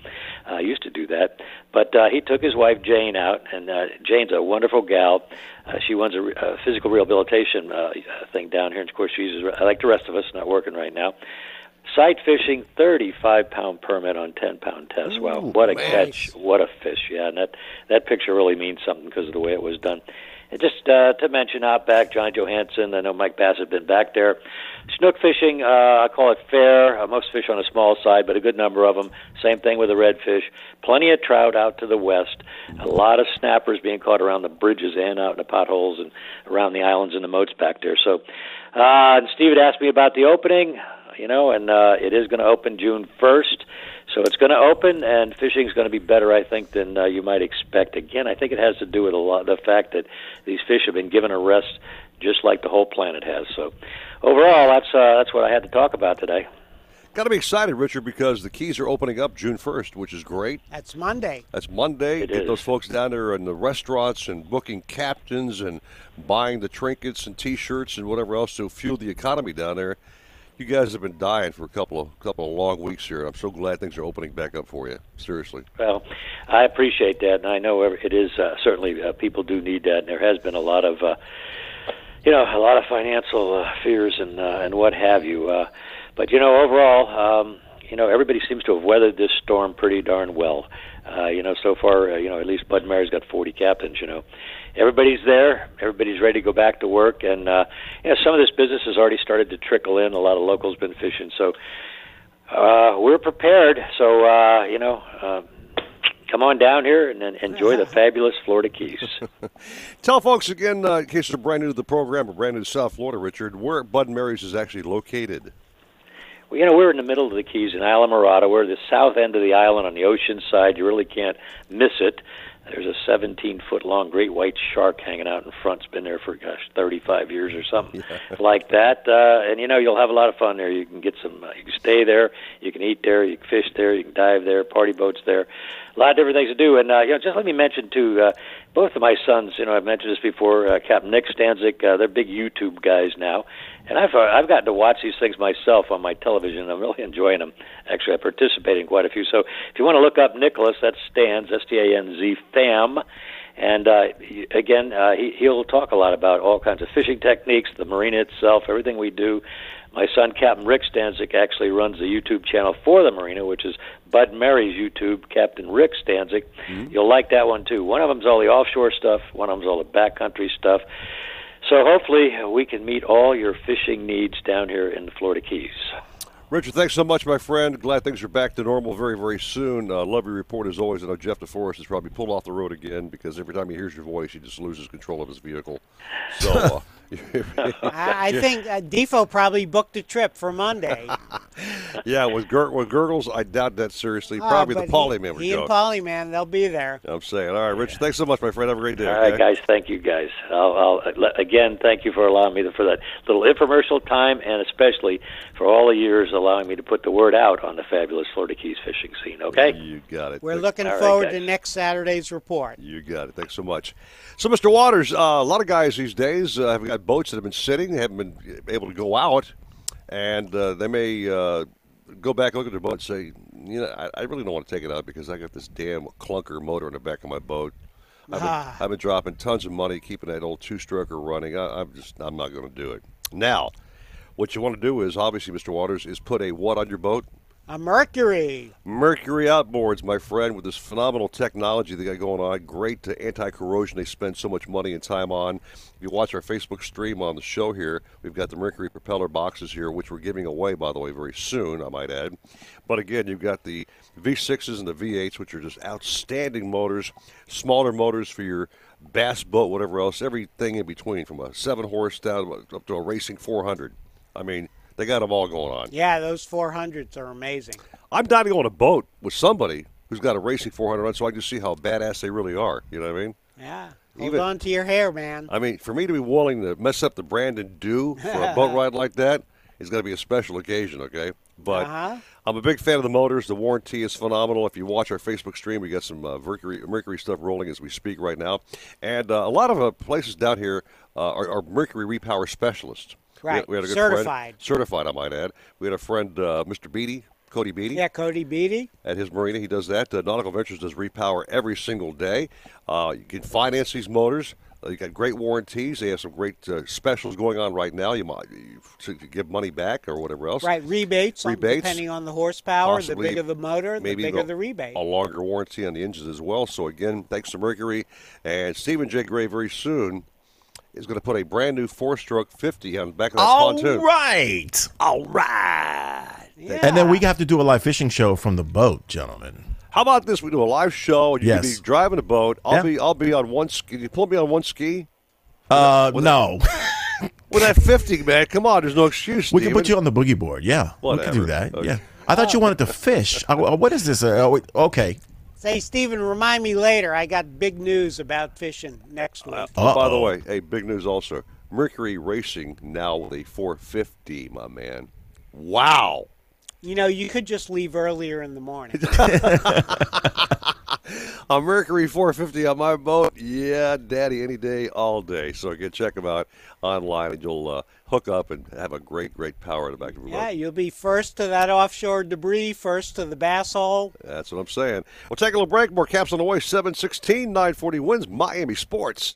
Uh, used to do that, but uh, he took his wife Jane out, and uh, Jane's a wonderful gal. Uh, she runs a, re- a physical rehabilitation uh, thing down here, and of course she's like the rest of us, not working right now. Sight fishing, 35 pound permit on 10 pound test. wow, what a nice. catch! What a fish! Yeah, and that that picture really means something because of the way it was done. And just uh, to mention Outback, John Johansson. I know Mike Bass has been back there. Snook fishing, uh, I call it fair. Uh, most fish on a small side, but a good number of them. Same thing with the redfish. Plenty of trout out to the west. A lot of snappers being caught around the bridges and out in the potholes and around the islands and the moats back there. So, uh, and Steve had asked me about the opening you know, and uh, it is going to open June 1st. So it's going to open, and fishing is going to be better, I think, than uh, you might expect. Again, I think it has to do with a lot the fact that these fish have been given a rest, just like the whole planet has. So, overall, that's uh, that's what I had to talk about today. Got to be excited, Richard, because the keys are opening up June 1st, which is great. That's Monday. That's Monday. It Get is. those folks down there in the restaurants and booking captains and buying the trinkets and T-shirts and whatever else to fuel the economy down there. You guys have been dying for a couple of couple of long weeks here. I'm so glad things are opening back up for you. Seriously. Well, I appreciate that, and I know it is uh, certainly uh, people do need that, and there has been a lot of, uh, you know, a lot of financial uh, fears and uh, and what have you. Uh, but you know, overall, um, you know, everybody seems to have weathered this storm pretty darn well. Uh, you know, so far, uh, you know, at least Bud Mary's got 40 captains. You know, everybody's there. Everybody's ready to go back to work, and uh, you know, some of this business has already started to trickle in. A lot of locals been fishing, so uh, we're prepared. So uh, you know, uh, come on down here and, and enjoy the fabulous Florida Keys. Tell folks again, uh, in case they're brand new to the program or brand new to South Florida, Richard, where Bud and Mary's is actually located. Well, you know, we're in the middle of the Keys in Islamorada. We're the south end of the island on the ocean side. You really can't miss it. There's a 17 foot long great white shark hanging out in front. It's been there for, gosh, 35 years or something like that. Uh, and, you know, you'll have a lot of fun there. You can get some, uh, you can stay there, you can eat there, you can fish there, you can dive there, party boats there. A lot of different things to do. And, uh, you know, just let me mention, too, uh, both of my sons, you know, I've mentioned this before, uh, Captain Nick Stanczyk, uh, they're big YouTube guys now. And I've uh, I've gotten to watch these things myself on my television. I'm really enjoying them. Actually, I participate in quite a few. So if you want to look up Nicholas, that's Stans, S T A N Z, Tham. And uh, again, uh, he, he'll talk a lot about all kinds of fishing techniques, the marina itself, everything we do. My son, Captain Rick Stanczyk, actually runs the YouTube channel for the marina, which is Bud Mary's YouTube, Captain Rick Stanczyk. You'll like that one too. One of them's all the offshore stuff, one of them's all the backcountry stuff. So hopefully we can meet all your fishing needs down here in the Florida Keys. Richard, thanks so much, my friend. Glad things are back to normal very, very soon. Uh, love your report as always. I know Jeff DeForest has probably pulled off the road again because every time he hears your voice, he just loses control of his vehicle. So, uh, I, I think uh, Defo probably booked a trip for Monday. yeah, with, Gur- with Gurgles, I doubt that seriously. Oh, Probably the but Poly he, man He go. and Polly, man, they'll be there. I'm saying. All right, Richard, thanks so much, my friend. Have a great day. All right, okay? guys. Thank you, guys. I'll, I'll again thank you for allowing me to, for that little infomercial time, and especially for all the years allowing me to put the word out on the fabulous Florida Keys fishing scene. Okay. You got it. We're Thanks- looking All right, forward guys. to next Saturday's report. You got it. Thanks so much. So, Mr. Waters, uh, a lot of guys these days uh, have got boats that have been sitting, haven't been able to go out, and uh, they may uh, go back, look at their boat, and say, you know, I, I really don't want to take it out because I got this damn clunker motor in the back of my boat. I've been, Ah. I've been dropping tons of money keeping that old two-stroker running. I, I'm just, I'm not going to do it. Now, what you want to do is, obviously, Mr. Waters, is put a what on your boat? A Mercury. Mercury Outboards, my friend, with this phenomenal technology they got going on. Great uh, anti-corrosion they spend so much money and time on. If you watch our Facebook stream on the show here, we've got the Mercury propeller boxes here, which we're giving away, by the way, very soon, I might add. But again, you've got the V6s and the V8s, which are just outstanding motors, smaller motors for your bass boat, whatever else, everything in between, from a 7 horse down up to a racing 400. I mean, they got them all going on. Yeah, those 400s are amazing. I'm dying to go on a boat with somebody who's got a racing 400 on, so I can see how badass they really are. You know what I mean? Yeah. Hold Even- on to your hair, man. I mean, for me to be willing to mess up the Brandon Dew for a boat ride like that is going to be a special occasion, okay? But Uh-huh. I'm a big fan of the motors. The warranty is phenomenal. If you watch our Facebook stream, we got some uh, Mercury, Mercury stuff rolling as we speak right now. And uh, a lot of uh, places down here uh, are, are Mercury repower specialists. Right. We had a good Certified. Friend, certified, I might add. We had a friend, uh, Mr. Beatty, Cody Beatty Yeah, Cody Beatty. at his marina. He does that. Uh, Nautical Ventures does repower every single day. Uh, you can finance these motors. Uh, you got great warranties. They have some great uh, specials going on right now. You might you, to give money back or whatever else. Right, rebates, Rebates. depending on the horsepower. The bigger the motor, the bigger the rebate. A longer warranty on the engines as well. So again, thanks to Mercury and Stephen J. Gray. Very soon is going to put a brand new four-stroke 50 on the back of that All pontoon. right. All right. And then we have to do a live fishing show from the boat, gentlemen. How about this? We do a live show. And You can Yes. be driving a boat. I'll Yeah. be I'll be on one ski. Can you pull me on one ski? Uh, no. With that 50, man. Come on, there's no excuse. We can put you on the boogie board. Yeah, we can do that. Okay. Yeah. I thought you wanted to fish. Uh, what is this? Uh, oh, okay. Say, Stephen, remind me later. I got big news about fishing next uh, week. Oh, by the way, hey, big news also. Mercury Racing now with a 450, my man. Wow. You know, you could just leave earlier in the morning. A Mercury 450 on my boat? Yeah, daddy, any day, all day. So again, check them out online, and you'll uh, hook up and have a great, great power in the back of your yeah, boat. you'll be first to that offshore debris, first to the bass hole. That's what I'm saying. We'll take a little break. More caps on the way. 716, 940 wins Miami Sports.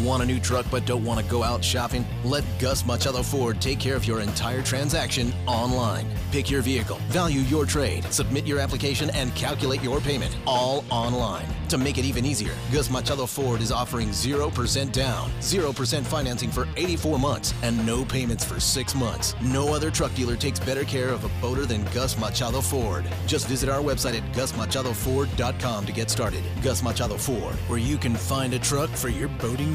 Want a new truck but don't want to go out shopping? Let Gus Machado Ford take care of your entire transaction online. Pick your vehicle, value your trade, submit your application, and calculate your payment all online. To make it even easier, Gus Machado Ford is offering 0% down, 0% financing for 84 months, and no payments for 6 months. No other truck dealer takes better care of a boater than Gus Machado Ford. Just visit our website at gusmachadoford.com to get started. Gus Machado Ford, where you can find a truck for your boating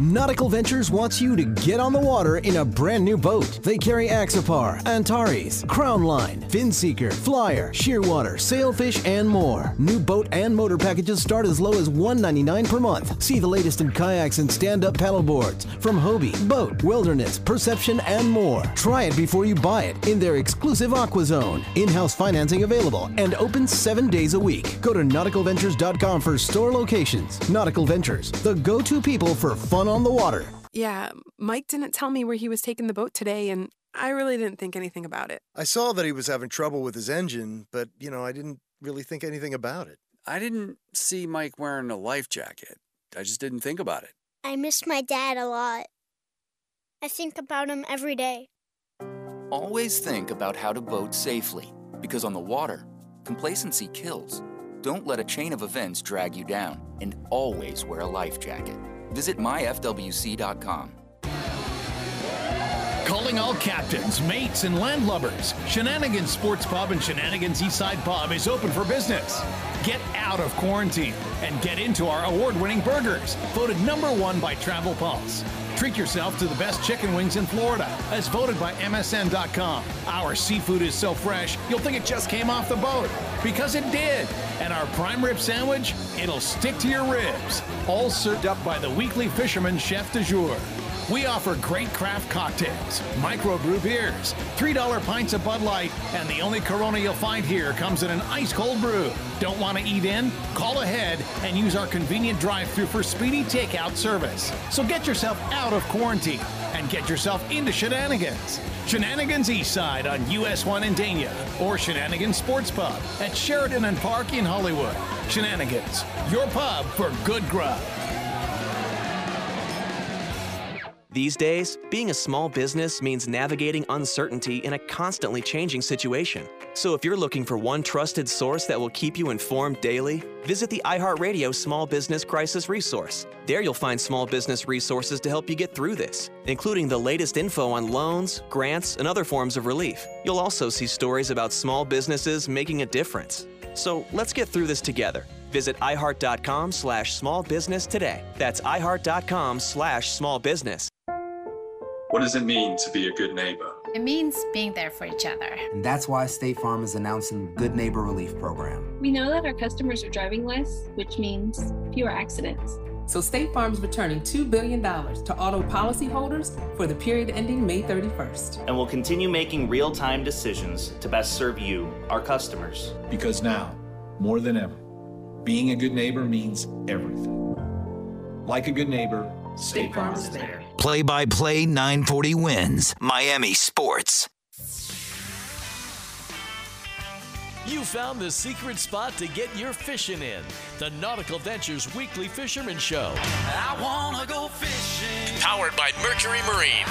Nautical Ventures wants you to get on the water in a brand new boat. They carry Axopar, Antares, Crownline, Finseeker, Flyer, Shearwater, Sailfish, and more. New boat and motor packages start as low as 199 per month. See the latest in kayaks and stand-up paddleboards from Hobie, BOTE, Wilderness, Perception, and more. Try it before you buy it in their exclusive Aqua Zone. In-house financing available and open seven days a week. Go to nauticalventures.com for store locations. Nautical Ventures, the go-to people for fun on the water. Yeah, Mike didn't tell me where he was taking the boat today, and I really didn't think anything about it. I saw that he was having trouble with his engine, but, you know, I didn't really think anything about it. I didn't see Mike wearing a life jacket. I just didn't think about it. I miss my dad a lot. I think about him every day. Always think about how to boat safely, because on the water, complacency kills. Don't let a chain of events drag you down, and always wear a life jacket. Visit myfwc.com. Calling all captains, mates, and landlubbers. Shenanigans Sports Pub and Shenanigans Eastside Pub is open for business. Get out of quarantine and get into our award winning burgers, voted number one by Travel Pulse. Treat yourself to the best chicken wings in Florida, as voted by MSN.com. Our seafood is so fresh, you'll think it just came off the boat, because it did. And our prime rib sandwich, it'll stick to your ribs. All served up by the weekly fisherman chef de jour. We offer great craft cocktails, microbrew beers, $3 pints of Bud Light, and the only Corona you'll find here comes in an ice cold brew. Don't want to eat in? Call ahead and use our convenient drive through for speedy takeout service. So get yourself out of quarantine and get yourself into shenanigans. Shenanigans Eastside on US 1 in Dania or Shenanigans Sports Pub at Sheridan and Park in Hollywood. Shenanigans, your pub for good grub. These days, being a small business means navigating uncertainty in a constantly changing situation. So if you're looking for one trusted source that will keep you informed daily, visit the iHeartRadio Small Business Crisis Resource. There you'll find small business resources to help you get through this, including the latest info on loans, grants, and other forms of relief. You'll also see stories about small businesses making a difference. So let's get through this together. Visit iHeart.com slash small business today. That's iHeart.com slash small business. What does it mean to be a good neighbor? It means being there for each other. And that's why State Farm is announcing the Good Neighbor Relief Program. We know that our customers are driving less, which means fewer accidents. So State Farm's returning $2 billion to auto policyholders for the period ending May 31st. And will continue making real time decisions to best serve you, our customers. Because now, more than ever, being a good neighbor means everything. Like a good neighbor, State Farm is there. Play by play 940 wins. Miami Sports. You found the secret spot to get your fishing in. The Nautical Ventures Weekly Fisherman Show. I wanna go fishing. Powered by Mercury Marine.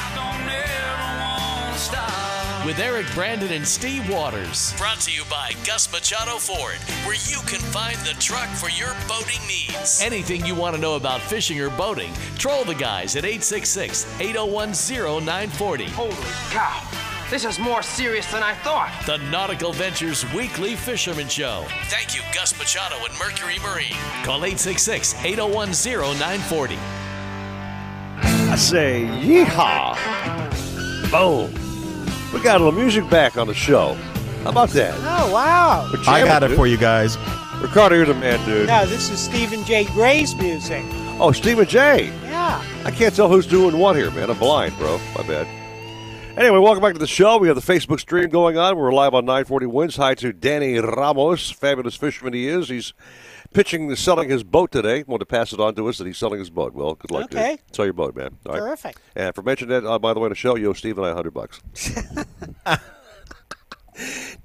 With Eric Brandon and Steve Waters. Brought to you by Gus Machado Ford, where you can find the truck for your boating needs. Anything you want to know about fishing or boating, troll the guys at 866 801 0940. Holy cow! This is more serious than I thought. The Nautical Ventures Weekly Fisherman Show. Thank you, Gus Machado and Mercury Marine. Call 866 801 0940. I say yeehaw. Boom. We got a little music back on the show. How about that? Oh, wow. We're I jamming, got it dude. for you guys. Ricardo, you're the man, dude. No, this is Stephen J. Gray's music. Oh, Stephen J. Yeah. I can't tell who's doing what here, man. I'm blind, bro. My bad. Anyway, welcome back to the show. We have the Facebook stream going on. We're live on 940 Wins. Hi to Danny Ramos, fabulous fisherman he is. He's pitching, the selling his boat today. Want to pass it on to us that he's selling his boat. Well, good luck, Okay. dude. Sell your boat, man. All right. Terrific. And for mentioning that, uh, by the way, on the show, you owe Steve and I 100 bucks.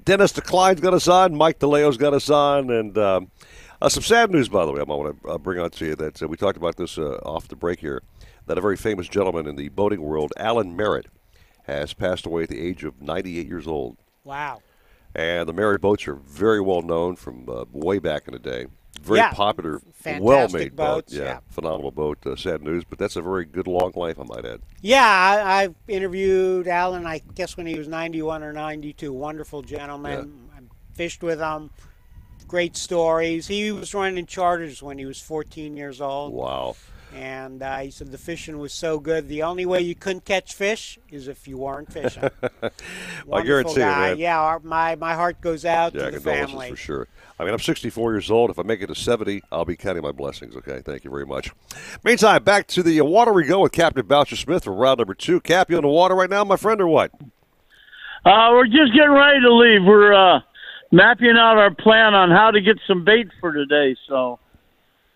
Dennis DeKline's got us on. Mike DeLeo's got us on. And um, uh, some sad news, by the way, I want to uh, bring on to you that uh, we talked about this uh, off the break here. That a very famous gentleman in the boating world, Alan Merritt, has passed away at the age of 98 years old. Wow. And the Merritt boats are very well known from uh, way back in the day. Very Yeah. popular, well-made boats, boat. yeah. phenomenal boat. Uh, sad news, but that's a very good long life, I might add. Yeah, I, I've interviewed Alan, I guess when he was 91 or 92. Wonderful gentleman. I fished with him. Great stories. He was running charters when he was 14 years old. Wow. And uh, he said the fishing was so good. The only way you couldn't catch fish is if you weren't fishing. I Wonderful guarantee you, guy. man. Yeah, our, my my heart goes out Yeah, to the condolences family. for sure. I mean, I'm 64 years old. If I make it to 70, I'll be counting my blessings. Okay, thank you very much. Meantime, back to the uh, water we go with Captain Bouncer Smith for round number two. Cap, you on the water right now, my friend, or what? Uh, we're just getting ready to leave. We're uh, mapping out our plan on how to get some bait for today. So,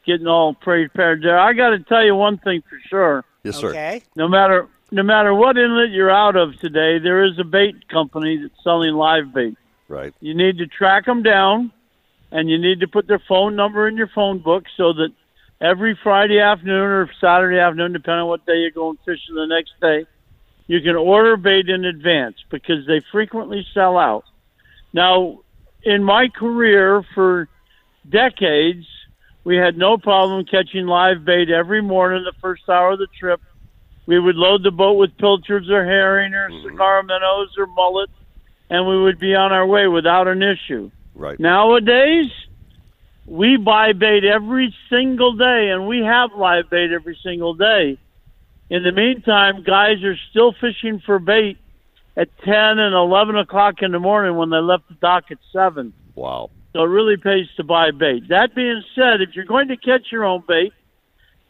getting all prepared there. I got to tell you one thing for sure. Yes, sir. Okay. No matter no matter what inlet you're out of today, there is a bait company that's selling live bait. Right. You need to track them down, and you need to put their phone number in your phone book so that every Friday afternoon or Saturday afternoon, depending on what day you're going fishing the next day, you can order bait in advance because they frequently sell out. Now, in my career for decades, we had no problem catching live bait every morning the first hour of the trip. We would load the boat with pilchards or herring or mm-hmm. cigar minnows or mullet, and we would be on our way without an issue. Right. Nowadays, we buy bait every single day, and we have live bait every single day. In the meantime, guys are still fishing for bait at 10 and 11 o'clock in the morning when they left the dock at 7. Wow. So it really pays to buy bait. That being said, if you're going to catch your own bait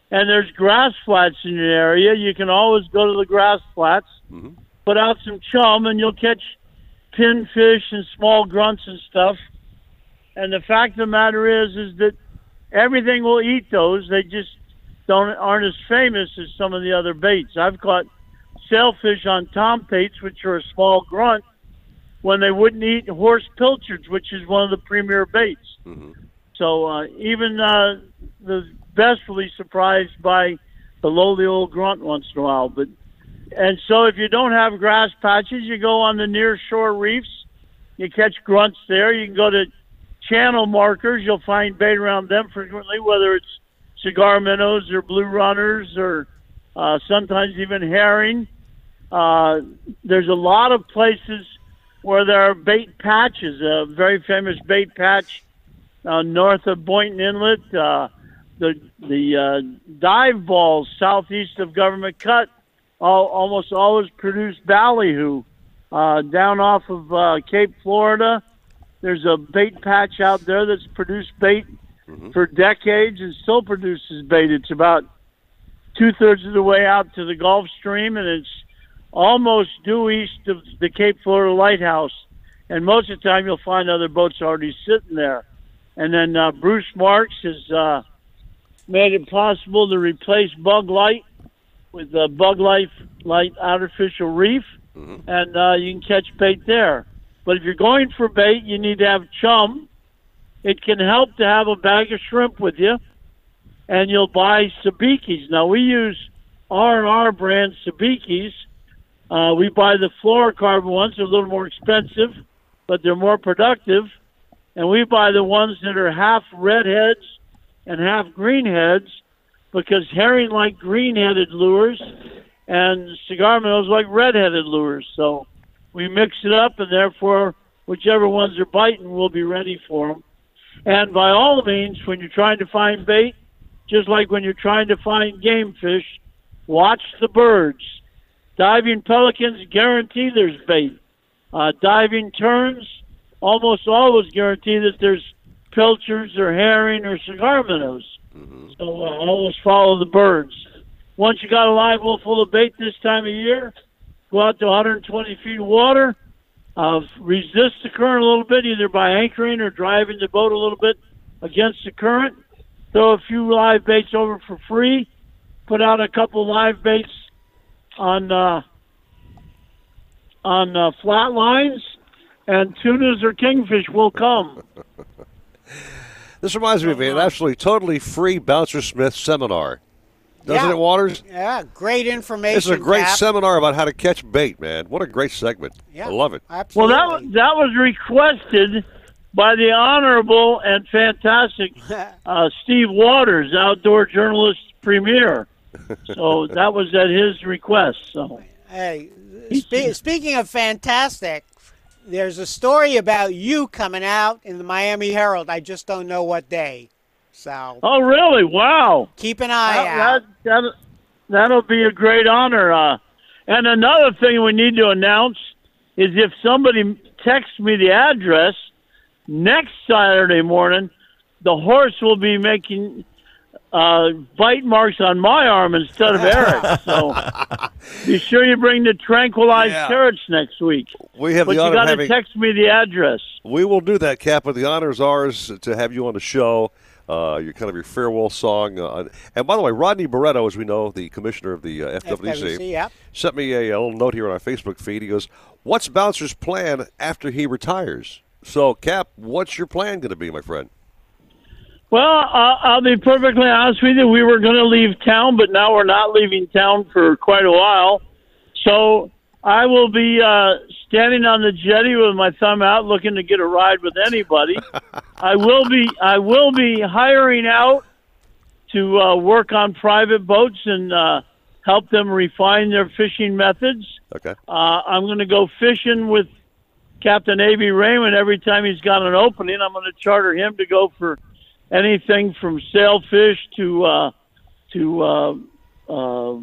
and there's grass flats in your area, you can always go to the grass flats, mm-hmm. put out some chum, and you'll catch pinfish and small grunts and stuff. And the fact of the matter is, is that everything will eat those. They just don't aren't as famous as some of the other baits. I've caught sailfish on tom baits, which are a small grunt, when they wouldn't eat horse pilchards, which is one of the premier baits. So uh, even uh, the best will be surprised by the lowly old grunt once in a while. But and so if you don't have grass patches, you go on the near shore reefs. You catch grunts there. You can go to channel markers. You'll find bait around them frequently, whether it's cigar minnows or blue runners or uh, sometimes even herring. Uh, there's a lot of places where there are bait patches. A very famous bait patch uh, north of Boynton Inlet. Uh, the the uh, dive balls southeast of Government Cut all, almost always produce ballyhoo. Uh, down off of uh, Cape Florida, there's a bait patch out there that's produced bait for decades and still produces bait. It's about two thirds of the way out to the Gulf Stream, and it's almost due east of the Cape Florida Lighthouse. And most of the time, you'll find other boats already sitting there. And then uh, Bruce Marks has uh, made it possible to replace Bug Light with uh, Bug Life Light Artificial Reef, and uh, you can catch bait there. But if you're going for bait, you need to have chum. It can help to have a bag of shrimp with you, and you'll buy sabikis. Now we use R and R brand sabikis. Uh, we buy the fluorocarbon ones; they're a little more expensive, but they're more productive. And we buy the ones that are half redheads and half greenheads because herring like green-headed lures and cigar minnows like red-headed lures. So we mix it up, and therefore, whichever ones are biting, we'll be ready for them. And by all means, when you're trying to find bait, just like when you're trying to find game fish, watch the birds. Diving pelicans guarantee there's bait. Uh, diving terns almost always guarantee that there's pilchards or herring or cigar minnows. So uh, always follow the birds. Once you got a live well full of bait this time of year, go out to 120 feet of water. Uh, resist the current a little bit, either by anchoring or driving the boat a little bit against the current. Throw a few live baits over for free. Put out a couple live baits on uh, on uh, flat lines, and tunas or kingfish will come. This reminds me of an absolutely totally free Bouncer Smith seminar. Doesn't Yeah. it, Waters? Yeah, great information. This is a great Cap. seminar about how to catch bait, man. What a great segment. Yeah, I love it. Well, that was, that was requested by the honorable and fantastic uh, Steve Waters, outdoor journalist premier. So that was at his request. So Hey, spe- speaking of fantastic, there's a story about you coming out in the Miami Herald. I just don't know what day. So Oh, really? Wow. keep an eye That, out. that, that, that'll be a great honor. Uh, and another thing we need to announce is if somebody texts me the address next Saturday morning, the horse will be making uh, bite marks on my arm instead of Eric. So be sure you bring the tranquilized Yeah. carrots next week. We have but the you honor of got to having- text me the address. We will do that, Cap. But the honor is ours to have you on the show. Uh, your kind of your farewell song. Uh, and by the way, Rodney Barreto, as we know, the commissioner of the uh, FWC, FWC, yep. sent me a, a little note here on our Facebook feed. He goes, "What's Bouncer's plan after he retires?" So, Cap, what's your plan going to be, my friend? Well, uh, I'll be perfectly honest with you. We were going to leave town, but now we're not leaving town for quite a while. So I will be uh, standing on the jetty with my thumb out, looking to get a ride with anybody. I will be. I will be hiring out to uh, work on private boats and uh, help them refine their fishing methods. Okay. Uh, I'm going to go fishing with Captain A.B. Raymond every time he's got an opening. I'm going to charter him to go for anything from sailfish to uh, to uh, uh,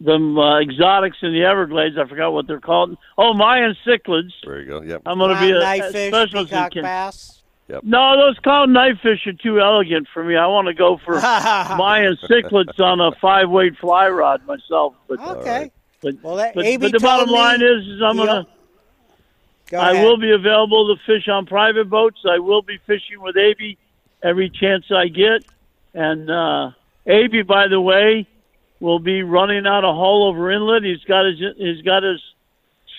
them uh, exotics in the Everglades. I forgot what they're called. Oh, Mayan cichlids. There you go. Yep. I'm going to be a, a Knifefish, specialist in peacock bass. Yep. No, those clown knife fish are too elegant for me. I want to go for Mayan cichlids on a five weight fly rod myself. But Okay. but, Well, that, but, AB but the bottom me line is, is I'm he'll- gonna. Go I will be available to fish on private boats. I will be fishing with AB every chance I get. And uh, by the way, will be running out of Haulover Inlet. He's got his he's got his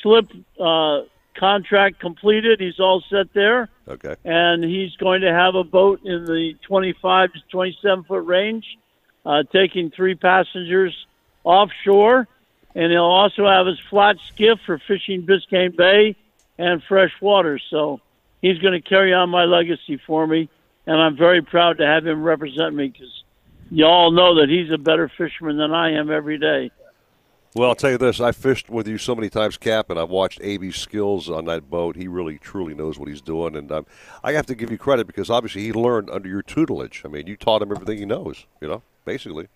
slip uh, contract completed. He's all set there, Okay. and he's going to have a boat in the 25 to 27 foot range, uh, taking three passengers offshore. And he'll also have his flat skiff for fishing Biscayne Bay and fresh water. So he's going to carry on my legacy for me, and I'm very proud to have him represent me because you all know that he's a better fisherman than I am every day. Well, I'll tell you this: I fished with you so many times, Cap, and I've watched AB's skills on that boat. He really, truly knows what he's doing, and um, I have to give you credit because obviously he learned under your tutelage. I mean, you taught him everything he knows. You know, basically.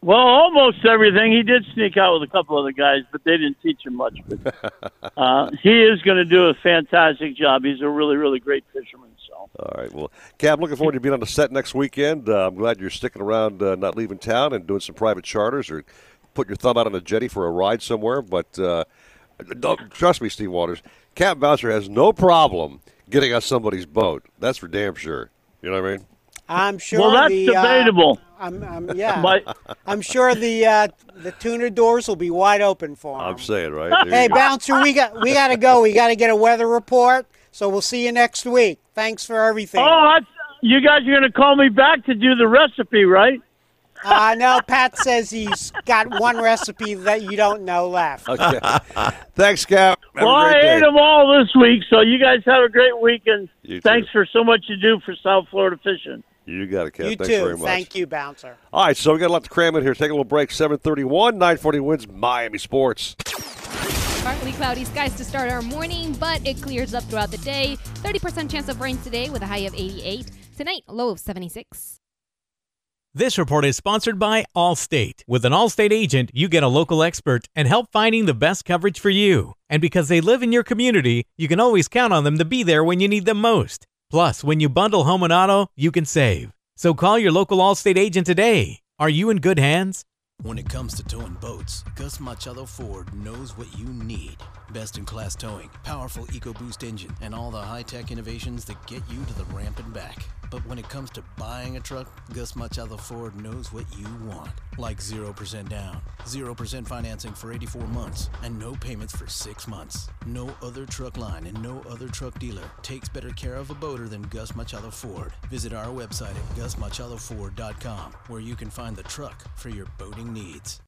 Well, almost everything. He did sneak out with a couple other guys, but they didn't teach him much. But uh, he is going to do a fantastic job. He's a really, really great fisherman. So. All right. Well, Cap, looking forward to being on the set next weekend. Uh, I'm glad you're sticking around, uh, not leaving town, and doing some private charters or putting your thumb out on a jetty for a ride somewhere. But uh, don't, trust me, Steve Waters, Cap Bouncer has no problem getting on somebody's boat. That's for damn sure. You know what I mean? I'm sure. Well, that's the, uh, debatable. I'm, I'm, yeah. My- I'm sure the uh, the tuna doors will be wide open for him. I'm saying right. There Hey, you go. bouncer, we got we got to go. We got to get a weather report. So we'll see you next week. Thanks for everything. Oh, I, you guys are going to call me back to do the recipe, right? Uh, no, Pat says he's got one recipe that you don't know left. Okay. Thanks, Cap. Have well, a I great day. ate them all this week, so you guys have a great week, and You thanks for so much you do for South Florida fishing. You got it, Cap. you Thanks too. very much. Thank you, bouncer. All right, so we got a lot to cram in here. Take a little break. 731, 940 WINZ Miami Sports. Partly cloudy skies to start our morning, but it clears up throughout the day. 30% chance of rain today with a high of 88. Tonight, low of 76. This report is sponsored by Allstate. With an Allstate agent, you get a local expert and help finding the best coverage for you. And because they live in your community, you can always count on them to be there when you need them most. Plus, when you bundle home and auto, you can save. So call your local Allstate agent today. Are you in good hands? When it comes to towing boats, Gus Machado Ford knows what you need. Best in class towing, powerful EcoBoost engine, and all the high tech innovations that get you to the ramp and back. But when it comes to buying a truck, Gus Machado Ford knows what you want. Like 0% down, 0% financing for 84 months, and no payments for 6 months. No other truck line and no other truck dealer takes better care of a boater than Gus Machado Ford. Visit our website at gusmachadoford.com where you can find the truck for your boating needs.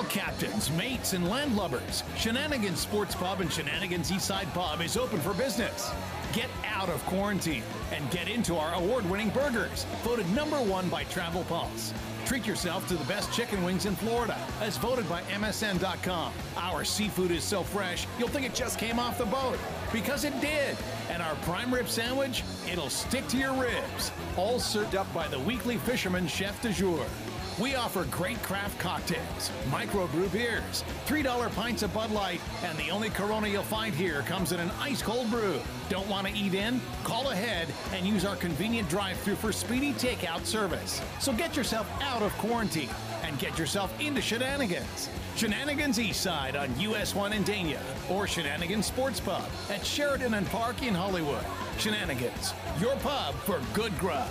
All captains, mates, and landlubbers. Shenanigans Sports Pub and Shenanigans Eastside Pub is open for business. Get out of quarantine and get into our award winning burgers, voted number one by Travel Pulse. Treat yourself to the best chicken wings in Florida, as voted by MSN.com. Our seafood is so fresh, you'll think it just came off the boat. Because it did. And our prime rib sandwich, it'll stick to your ribs. All served up by the weekly fisherman chef de jour. We offer great craft cocktails, microbrew beers, $3 pints of Bud Light, and the only Corona you'll find here comes in an ice cold brew. Don't want to eat in? Call ahead and use our convenient drive through for speedy takeout service. So get yourself out of quarantine and get yourself into shenanigans. Shenanigans Eastside on US 1 in Dania or Shenanigans Sports Pub at Sheridan and Park in Hollywood. Shenanigans, your pub for good grub.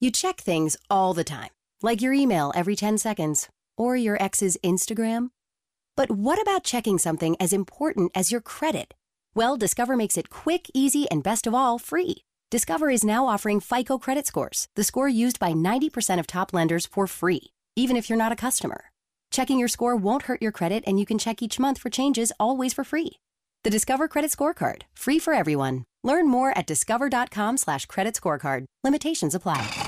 You check things all the time, like your email every 10 seconds or your ex's Instagram. But what about checking something as important as your credit? Well, Discover makes it quick, easy, and best of all, free. Discover is now offering FICO credit scores, the score used by 90% of top lenders for free, even if you're not a customer. Checking your score won't hurt your credit, and you can check each month for changes always for free. The Discover Credit Scorecard, free for everyone. Learn more at discover.com slash credit scorecard. Limitations apply.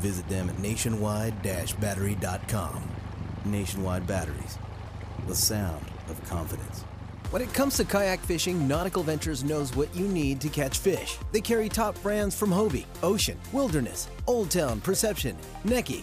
Visit them at nationwide-battery.com. Nationwide Batteries, the sound of confidence. When it comes to kayak fishing, Nautical Ventures knows what you need to catch fish. They carry top brands from Hobie, Ocean, Wilderness, Old Town, Perception, Necky,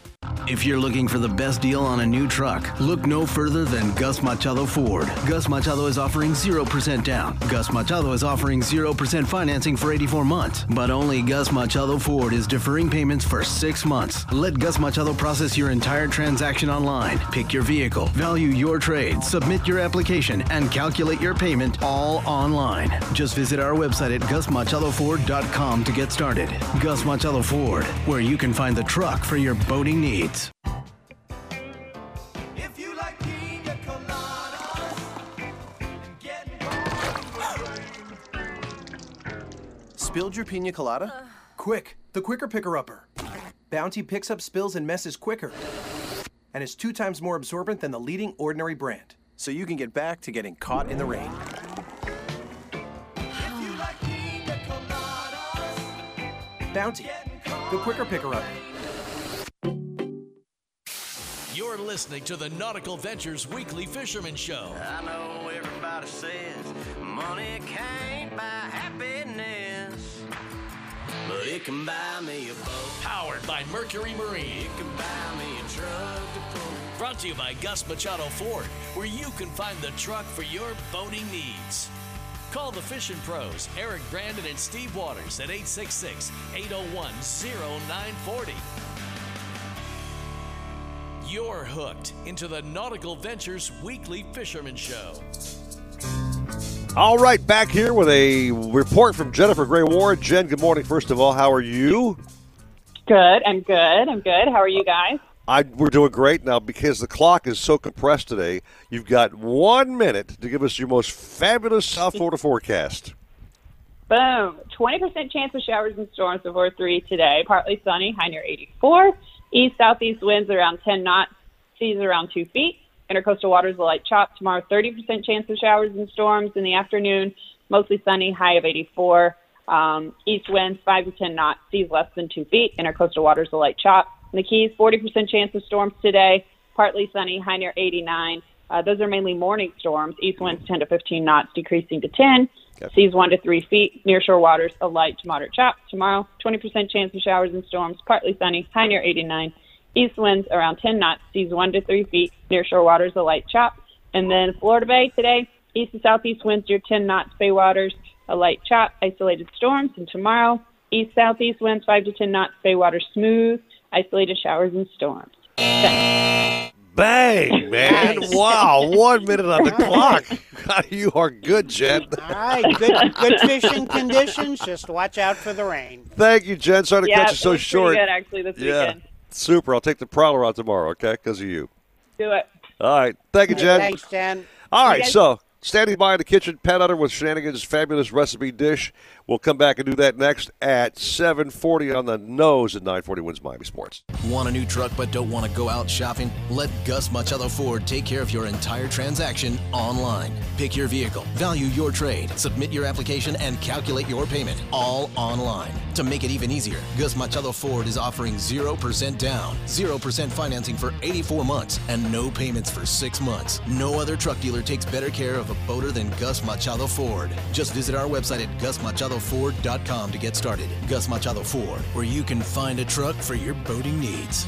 If you're looking for the best deal on a new truck, look no further than Gus Machado Ford. Gus Machado is offering 0% down. Gus Machado is offering 0% financing for 84 months. But only Gus Machado Ford is deferring payments for 6 months. Let Gus Machado process your entire transaction online. Pick your vehicle, value your trade, submit your application, and calculate your payment all online. Just visit our website at gusmachadoford.com to get started. Gus Machado Ford, where you can find the truck for your boating needs. Spilled your pina colada? Uh. Quick, the quicker picker-upper. Bounty picks up spills and messes quicker and is two times more absorbent than the leading ordinary brand. So you can get back to getting caught in the rain. Bounty, the quicker picker-upper. You're listening to the Nautical Ventures Weekly Fisherman Show. I know everybody says money can't buy happiness, but it can buy me a boat. Powered by Mercury Marine. It can buy me a truck to pull. Brought to you by Gus Machado Ford, where you can find the truck for your boating needs. Call the fishing pros, Eric Brandon and Steve Waters at 866 801 0940. You're hooked into the Nautical Ventures Weekly Fisherman Show. All right, back here with a report from Jennifer Gray Ward. Jen, good morning. First of all, how are you? Good. I'm good. I'm good. How are you guys? I, we're doing great now because the clock is so compressed today. You've got one minute to give us your most fabulous South Florida forecast. Boom. 20% chance of showers and storms before 3 today. Partly sunny, high near 84. East southeast winds around 10 knots, seas around 2 feet. Intercoastal waters a light chop. Tomorrow, 30% chance of showers and storms in the afternoon. Mostly sunny, high of 84. Um, east winds 5 to 10 knots, seas less than 2 feet. Intercoastal waters a light chop. In the Keys, 40% chance of storms today. Partly sunny, high near 89. Uh, those are mainly morning storms. East winds 10 to 15 knots, decreasing to 10. Seas 1 to 3 feet. Nearshore waters a light to moderate chop. Tomorrow, 20% chance of showers and storms. Partly sunny, high near 89. East winds around 10 knots. Seas 1 to 3 feet. Nearshore waters a light chop. And then Florida Bay today, east to southeast winds near 10 knots. Bay waters a light chop. Isolated storms. And tomorrow, east southeast winds 5 to 10 knots. Bay waters smooth. Isolated showers and storms. Thanks. Bang, man. Nice. Wow, one minute on the clock. you are good, Jen. All right, good, good fishing conditions. Just watch out for the rain. Thank you, Jen. Sorry to Yeah, cut you it so was pretty short. good, actually, this yeah. weekend. Super. I'll take the prowler out tomorrow, okay, because of you. Do it. All right. Thank you, Jen. Thanks, Jen. All You right, guys- so standing by in the kitchen, Pat Utter with Shenanigan's fabulous recipe dish. We'll come back and do that next at 7:40 on the nose at 9:40 WINZ Miami Sports. Want a new truck but don't want to go out shopping? Let Gus Machado Ford take care of your entire transaction online. Pick your vehicle, value your trade, submit your application, and calculate your payment all online. To make it even easier, Gus Machado Ford is offering 0% down, 0% financing for 84 months, and no payments for 6 months. No other truck dealer takes better care of a boater than Gus Machado Ford. Just visit our website at gusmachadoford.com to get started. Gus Machado Ford, where you can find a truck for your boating needs.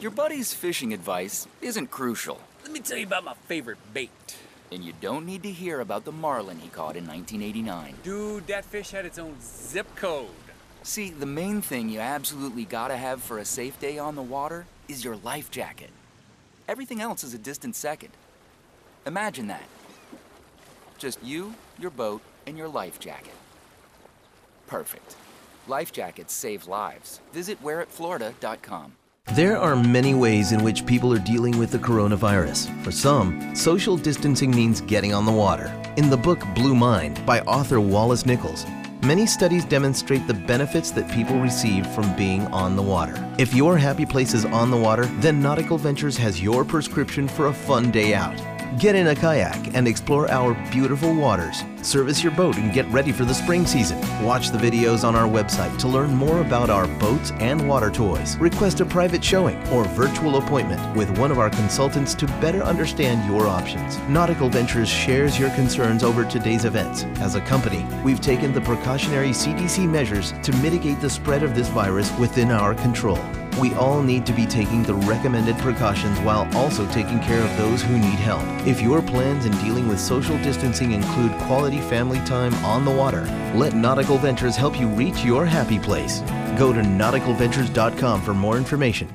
Your buddy's fishing advice isn't crucial. Let me tell you about my favorite bait. And you don't need to hear about the marlin he caught in 1989. Dude, that fish had its own zip code. See, the main thing you absolutely gotta have for a safe day on the water is your life jacket. Everything else is a distant second. Imagine that. Just you, your boat, and your life jacket. Perfect. Life jackets save lives. Visit wearitflorida.com. There are many ways in which people are dealing with the coronavirus. For some, social distancing means getting on the water. In the book Blue Mind by author Wallace Nichols, many studies demonstrate the benefits that people receive from being on the water. If your happy place is on the water, then Nautical Ventures has your prescription for a fun day out. Get in a kayak and explore our beautiful waters. Service your boat and get ready for the spring season. Watch the videos on our website to learn more about our boats and water toys. Request a private showing or virtual appointment with one of our consultants to better understand your options. Nautical Ventures shares your concerns over today's events. As a company, we've taken the precautionary CDC measures to mitigate the spread of this virus within our control. We all need to be taking the recommended precautions while also taking care of those who need help. If your plans in dealing with social distancing include quality family time on the water, let Nautical Ventures help you reach your happy place. Go to nauticalventures.com for more information.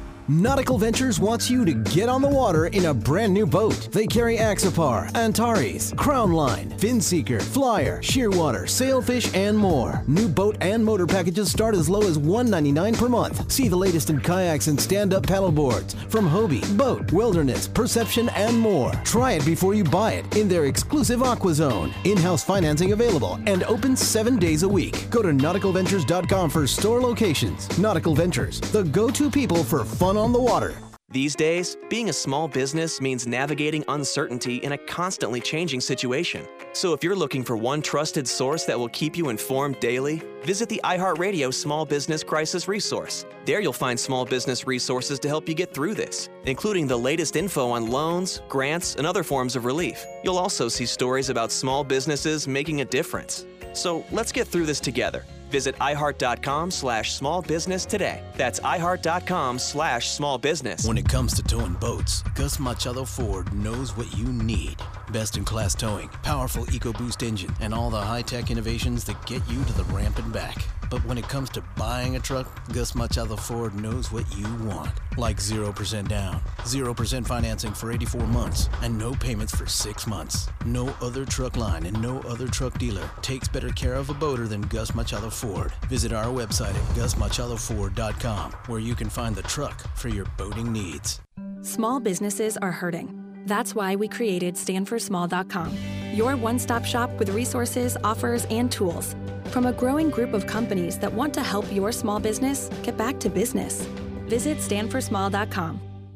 Nautical Ventures wants you to get on the water in a brand new boat. They carry Axopar, Antares, Crownline, Finseeker, Flyer, Shearwater, Sailfish, and more. New boat and motor packages start as low as 199 per month. See the latest in kayaks and stand-up paddleboards from Hobie, BOTE, Wilderness, Perception, and more. Try it before you buy it in their exclusive Aqua Zone. In-house financing available and open seven days a week. Go to nauticalventures.com for store locations. Nautical Ventures, the go-to people for fun on the water. These days, being a small business means navigating uncertainty in a constantly changing situation. So if you're looking for one trusted source that will keep you informed daily, visit the iHeartRadio Small Business Crisis Resource. There you'll find small business resources to help you get through this, including the latest info on loans, grants, and other forms of relief. You'll also see stories about small businesses making a difference. So let's get through this together. Visit iHeart.com slash small business today. That's iHeart.com slash small business. When it comes to towing boats, Gus Machado Ford knows what you need. Best in class towing, powerful EcoBoost engine, and all the high tech innovations that get you to the ramp and back. But when it comes to buying a truck, Gus Machado Ford knows what you want. Like 0% down, 0% financing for 84 months, and no payments for 6 months. No other truck line and no other truck dealer takes better care of a boater than Gus Machado Ford. Visit our website at gusmachadoford.com where you can find the truck for your boating needs. Small businesses are hurting. That's why we created standforsmall.com, your one stop shop with resources, offers, and tools from a growing group of companies that want to help your small business get back to business. Visit standforsmall.com.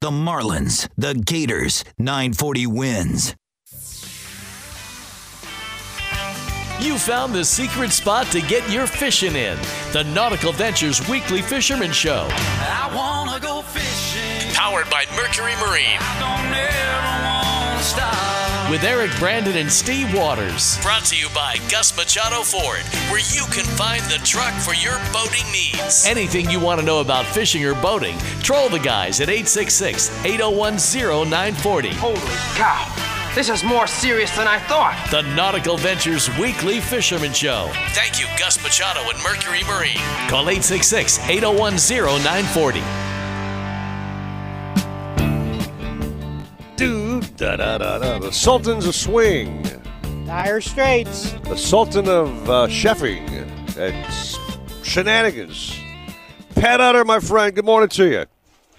The Marlins, the Gators, 940 WINZ. You found the secret spot to get your fishing in. The Nautical Ventures Weekly Fisherman Show. I wanna go fishing. Powered by Mercury Marine. Don't ever wanna stop. With Eric Brandon and Steve Waters. Brought to you by Gus Machado Ford, where you can find the truck for your boating needs. Anything you want to know about fishing or boating, troll the guys at 866 801 0940. Holy cow! This is more serious than I thought. The Nautical Ventures Weekly Fisherman Show. Thank you, Gus Machado and Mercury Marine. Call 866 801 0940. Dude, da da da da. The Sultans of Swing. Dire Straits. The Sultan of uh, Chefing. And shenanigans. Pat Utter, my friend, good morning to you.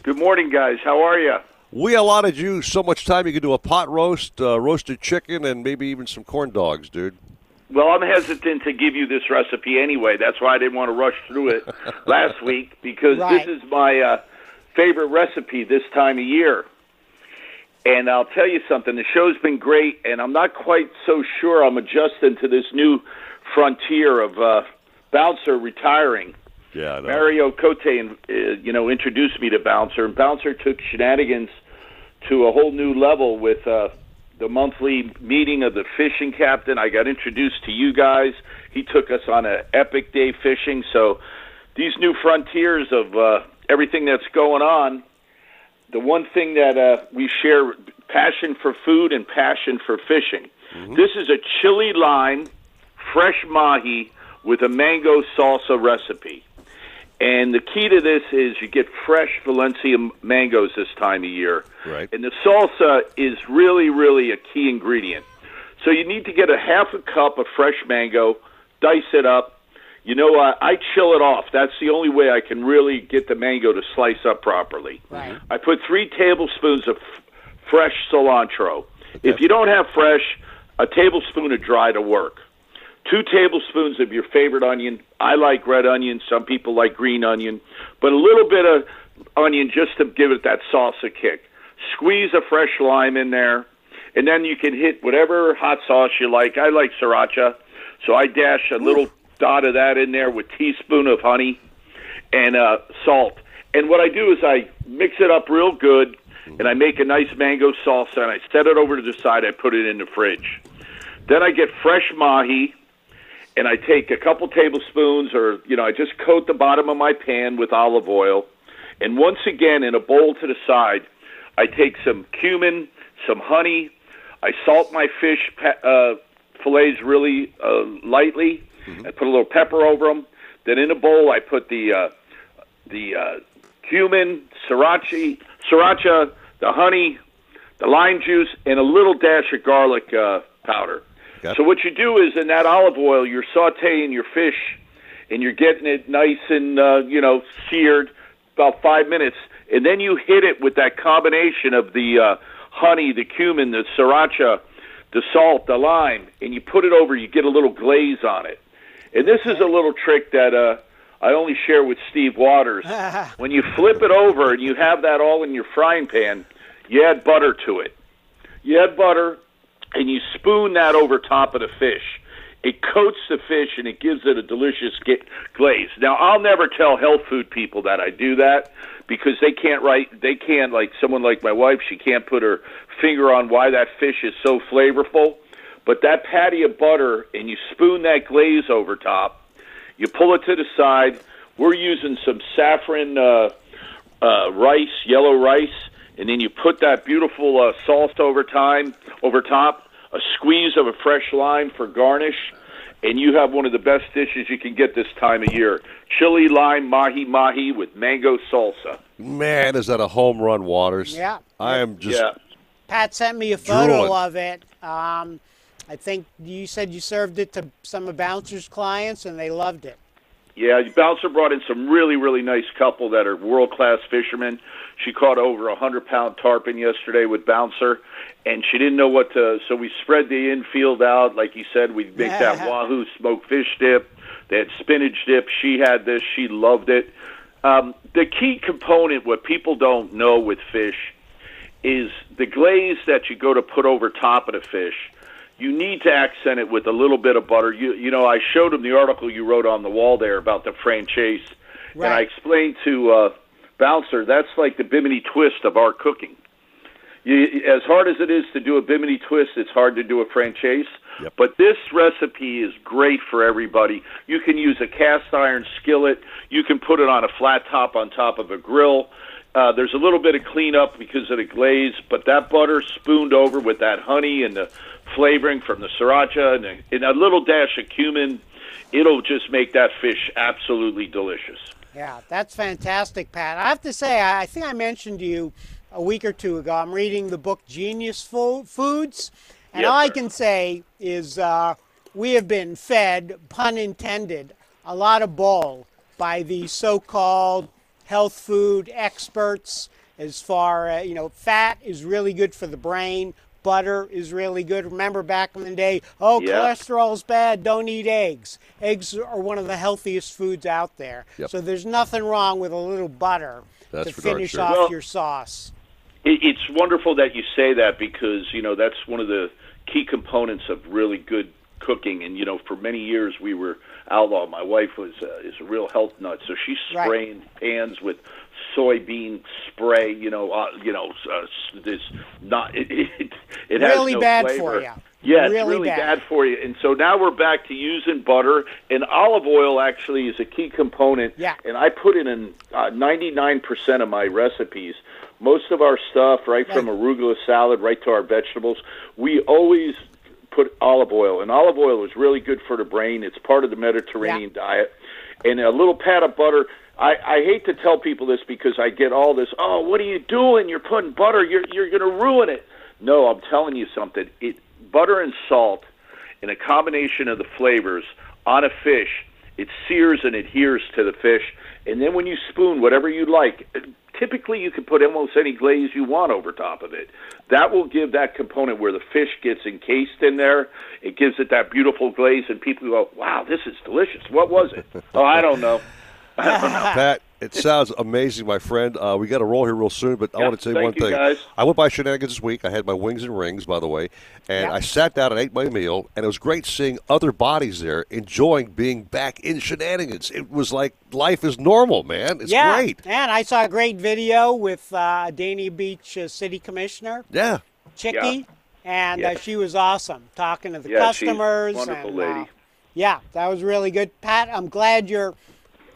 Good morning, guys. How are you? We allotted you so much time you could do a pot roast, uh, roasted chicken, and maybe even some corn dogs, dude. Well, I'm hesitant to give you this recipe anyway. That's why I didn't want to rush through it last week because Right. this is my uh, favorite recipe this time of year. And I'll tell you something, the show's been great, and I'm not quite so sure I'm adjusting to this new frontier of uh, Bouncer retiring. Yeah. Mario Cote, uh, you know, introduced me to Bouncer, and Bouncer took shenanigans to a whole new level with uh, the monthly meeting of the fishing captain. I got introduced to you guys. He took us on an epic day fishing. So these new frontiers of uh, everything that's going on, the one thing that uh, we share passion for food and passion for fishing. This is a chili lime, fresh mahi with a mango salsa recipe. And the key to this is you get fresh Valencia mangoes this time of year. Right. And the salsa is really, really a key ingredient. So you need to get a half a cup of fresh mango, dice it up, You know, uh, I chill it off. That's the only way I can really get the mango to slice up properly. Right. I put three tablespoons of f- fresh cilantro. If you don't have fresh, a tablespoon of dry to work. Two tablespoons of your favorite onion. I like red onion. Some people like green onion, but a little bit of onion just to give it that salsa kick. Squeeze a fresh lime in there, and then you can hit whatever hot sauce you like. I like sriracha, so I dash a little dot of that in there with teaspoon of honey and uh, salt. And what I do is I mix it up real good, and I make a nice mango salsa, and I set it over to the side. I put it in the fridge. Then I get fresh mahi, and I take a couple tablespoons, or you know, I just coat the bottom of my pan with olive oil, and once again in a bowl to the side, I take some cumin, some honey. I salt my fish uh, fillets really uh, lightly. I put a little pepper over them. Then in a bowl, I put the uh, the uh, cumin, sriracha, sriracha, the honey, the lime juice, and a little dash of garlic uh, powder. So what you do is in that olive oil, you're sautéing your fish, and you're getting it nice and uh, you know seared about five minutes, and then you hit it with that combination of the uh, honey, the cumin, the sriracha, the salt, the lime, and you put it over. You get a little glaze on it, and this is a little trick that uh, I only share with Steve Waters. when you flip it over and you have that all in your frying pan, you add butter to it. You add butter, and you spoon that over top of the fish. It coats the fish and it gives it a delicious glaze. Now, I'll never tell health food people that I do that because they can't write. They can't like someone like my wife. She can't put her finger on why that fish is so flavorful. But that patty of butter and you spoon that glaze over top. You pull it to the side. We're using some saffron uh, uh, rice, yellow rice, and then you put that beautiful uh, salsa over time over top. A squeeze of a fresh lime for garnish, and you have one of the best dishes you can get this time of year: chili lime mahi mahi with mango salsa. Man, is that a home run, Waters? Yeah. I am just. Yeah. Pat sent me a photo Drooling. of it. Um, I think you said you served it to some of Bouncer's clients, and they loved it. Yeah, Bouncer brought in some really, really nice couple that are world class fishermen. She caught over a hundred pound tarpon yesterday with Bouncer, and she didn't know what to. So we spread the infield out, like you said. We make that wahoo smoked fish dip. They had spinach dip. She had this. She loved it. Um, the key component, what people don't know with fish, is the glaze that you go to put over top of the fish. You need to accent it with a little bit of butter. You you know, I showed him the article you wrote on the wall there about the franchise, and I explained to uh, Bouncer that's like the bimini twist of our cooking. You, as hard as it is to do a bimini twist, it's hard to do a franchise. But this recipe is great for everybody. You can use a cast iron skillet. You can put it on a flat top on top of a grill. Uh, there's a little bit of cleanup because of the glaze, but that butter spooned over with that honey and the flavoring from the sriracha and a, and a little dash of cumin, it'll just make that fish absolutely delicious. Yeah, that's fantastic, Pat. I have to say, I think I mentioned to you a week or two ago. I'm reading the book Genius Fo- Foods, and all I can say is uh, we have been fed, pun intended, a lot of bull by the so-called health food experts. As far as you know, fat is really good for the brain. Butter is really good. Remember back in the day, oh, Yeah. cholesterol's bad. Don't eat eggs. Eggs are one of the healthiest foods out there. Yep. So there's nothing wrong with a little butter That's to finish sure. off Well- your sauce. It's wonderful that you say that because you know that's one of the key components of really good cooking. And you know, for many years we were outlaw. My wife was uh, is a real health nut, so she's Right. spraying pans with soybean spray. You know, uh, you know, uh, this not it. It, it has Really no bad flavor. for you. Yeah, it's Really really bad. bad for you. And so now we're back to using butter, and olive oil actually is a key component. Yeah. And I put it in uh, 99% of my recipes. Most of our stuff, right from arugula salad right to our vegetables, we always put olive oil. And olive oil is really good for the brain. It's part of the Mediterranean diet. And a little pat of butter. I, I hate to tell people this because I get all this, oh, what are you doing? You're putting butter. You're, you're going to ruin it. No, I'm telling you something. It butter and salt in a combination of the flavors on a fish it sears and adheres to the fish. And then when you spoon whatever you like, typically you can put almost any glaze you want over top of it. That will give that component where the fish gets encased in there. It gives it that beautiful glaze, and people go, "Wow, this is delicious." What was it? oh, I don't know. I don't know. Pat, it sounds amazing, my friend. Uh, we got to roll here real soon, but I want to say thank one you, thing. guys. I went by Shenanigans this week. I had my wings and rings, by the way, and I sat down and ate my meal, and it was great seeing other bodies there enjoying being back in Shenanigans. It was like life is normal, man. It's yeah, great. and I saw a great video with uh, Dania Beach uh, City Commissioner Yeah. Chicky, and uh, she was awesome talking to the Yeah, she's a customers. wonderful and, lady. Uh, yeah, that was really good, Pat. I'm glad you're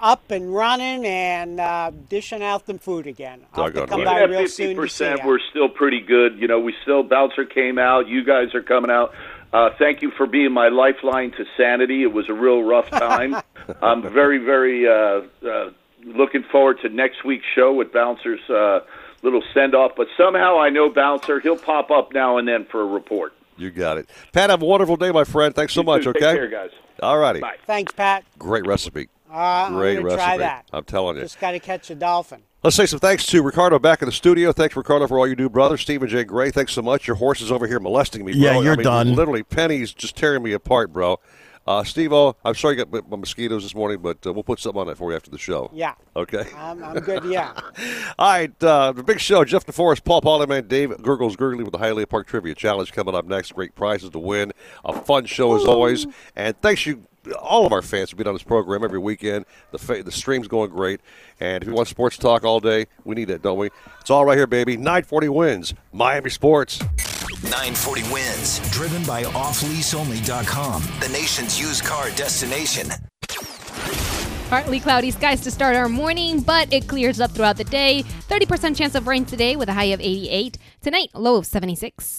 up and running and uh, dishing out them food again. I'll have to come right. by Even real at soon to see 50%, we're still pretty good. You know, we still, Bouncer came out. You guys are coming out. Uh, thank you for being my lifeline to sanity. It was a real rough time. I'm very, very uh, uh, looking forward to next week's show with Bouncer's uh, little send off. But somehow I know Bouncer, he'll pop up now and then for a report. You got it. Pat, have a wonderful day, my friend. Thanks so You much, too. okay? Take care, guys. All righty. Bye. Thanks, Pat. Great recipe. Uh, I'm Great recipe. try that. I'm telling you. Just got to catch a dolphin. Let's say some thanks to Ricardo back in the studio. Thanks, Ricardo, for all you do, brother. Stephen J. Gray, thanks so much. Your horse is over here molesting me, bro. Yeah, you're I mean, done. Literally, Penny's just tearing me apart, bro. Uh, Steve O, I'm sorry you got bit by mosquitoes this morning, but uh, we'll put something on that for you after the show. Yeah. Okay. I'm, I'm good, yeah. All right, uh, the big show. Jeff DeForest, Paul Polyman, Dave Gurgles Gurgly with the Hialeah Park Trivia Challenge coming up next. Great prizes to win. A fun show as always. And thanks you, all of our fans, for being on this program every weekend. The fa- the stream's going great. And if you want sports talk all day, we need that, don't we? It's all right here, baby. 940 WINZ. Miami Sports. 940 WINZ, driven by offleaseonly.com, the nation's used car destination. Partly cloudy skies to start our morning, but it clears up throughout the day. 30% chance of rain today with a high of 88. Tonight, low of 76.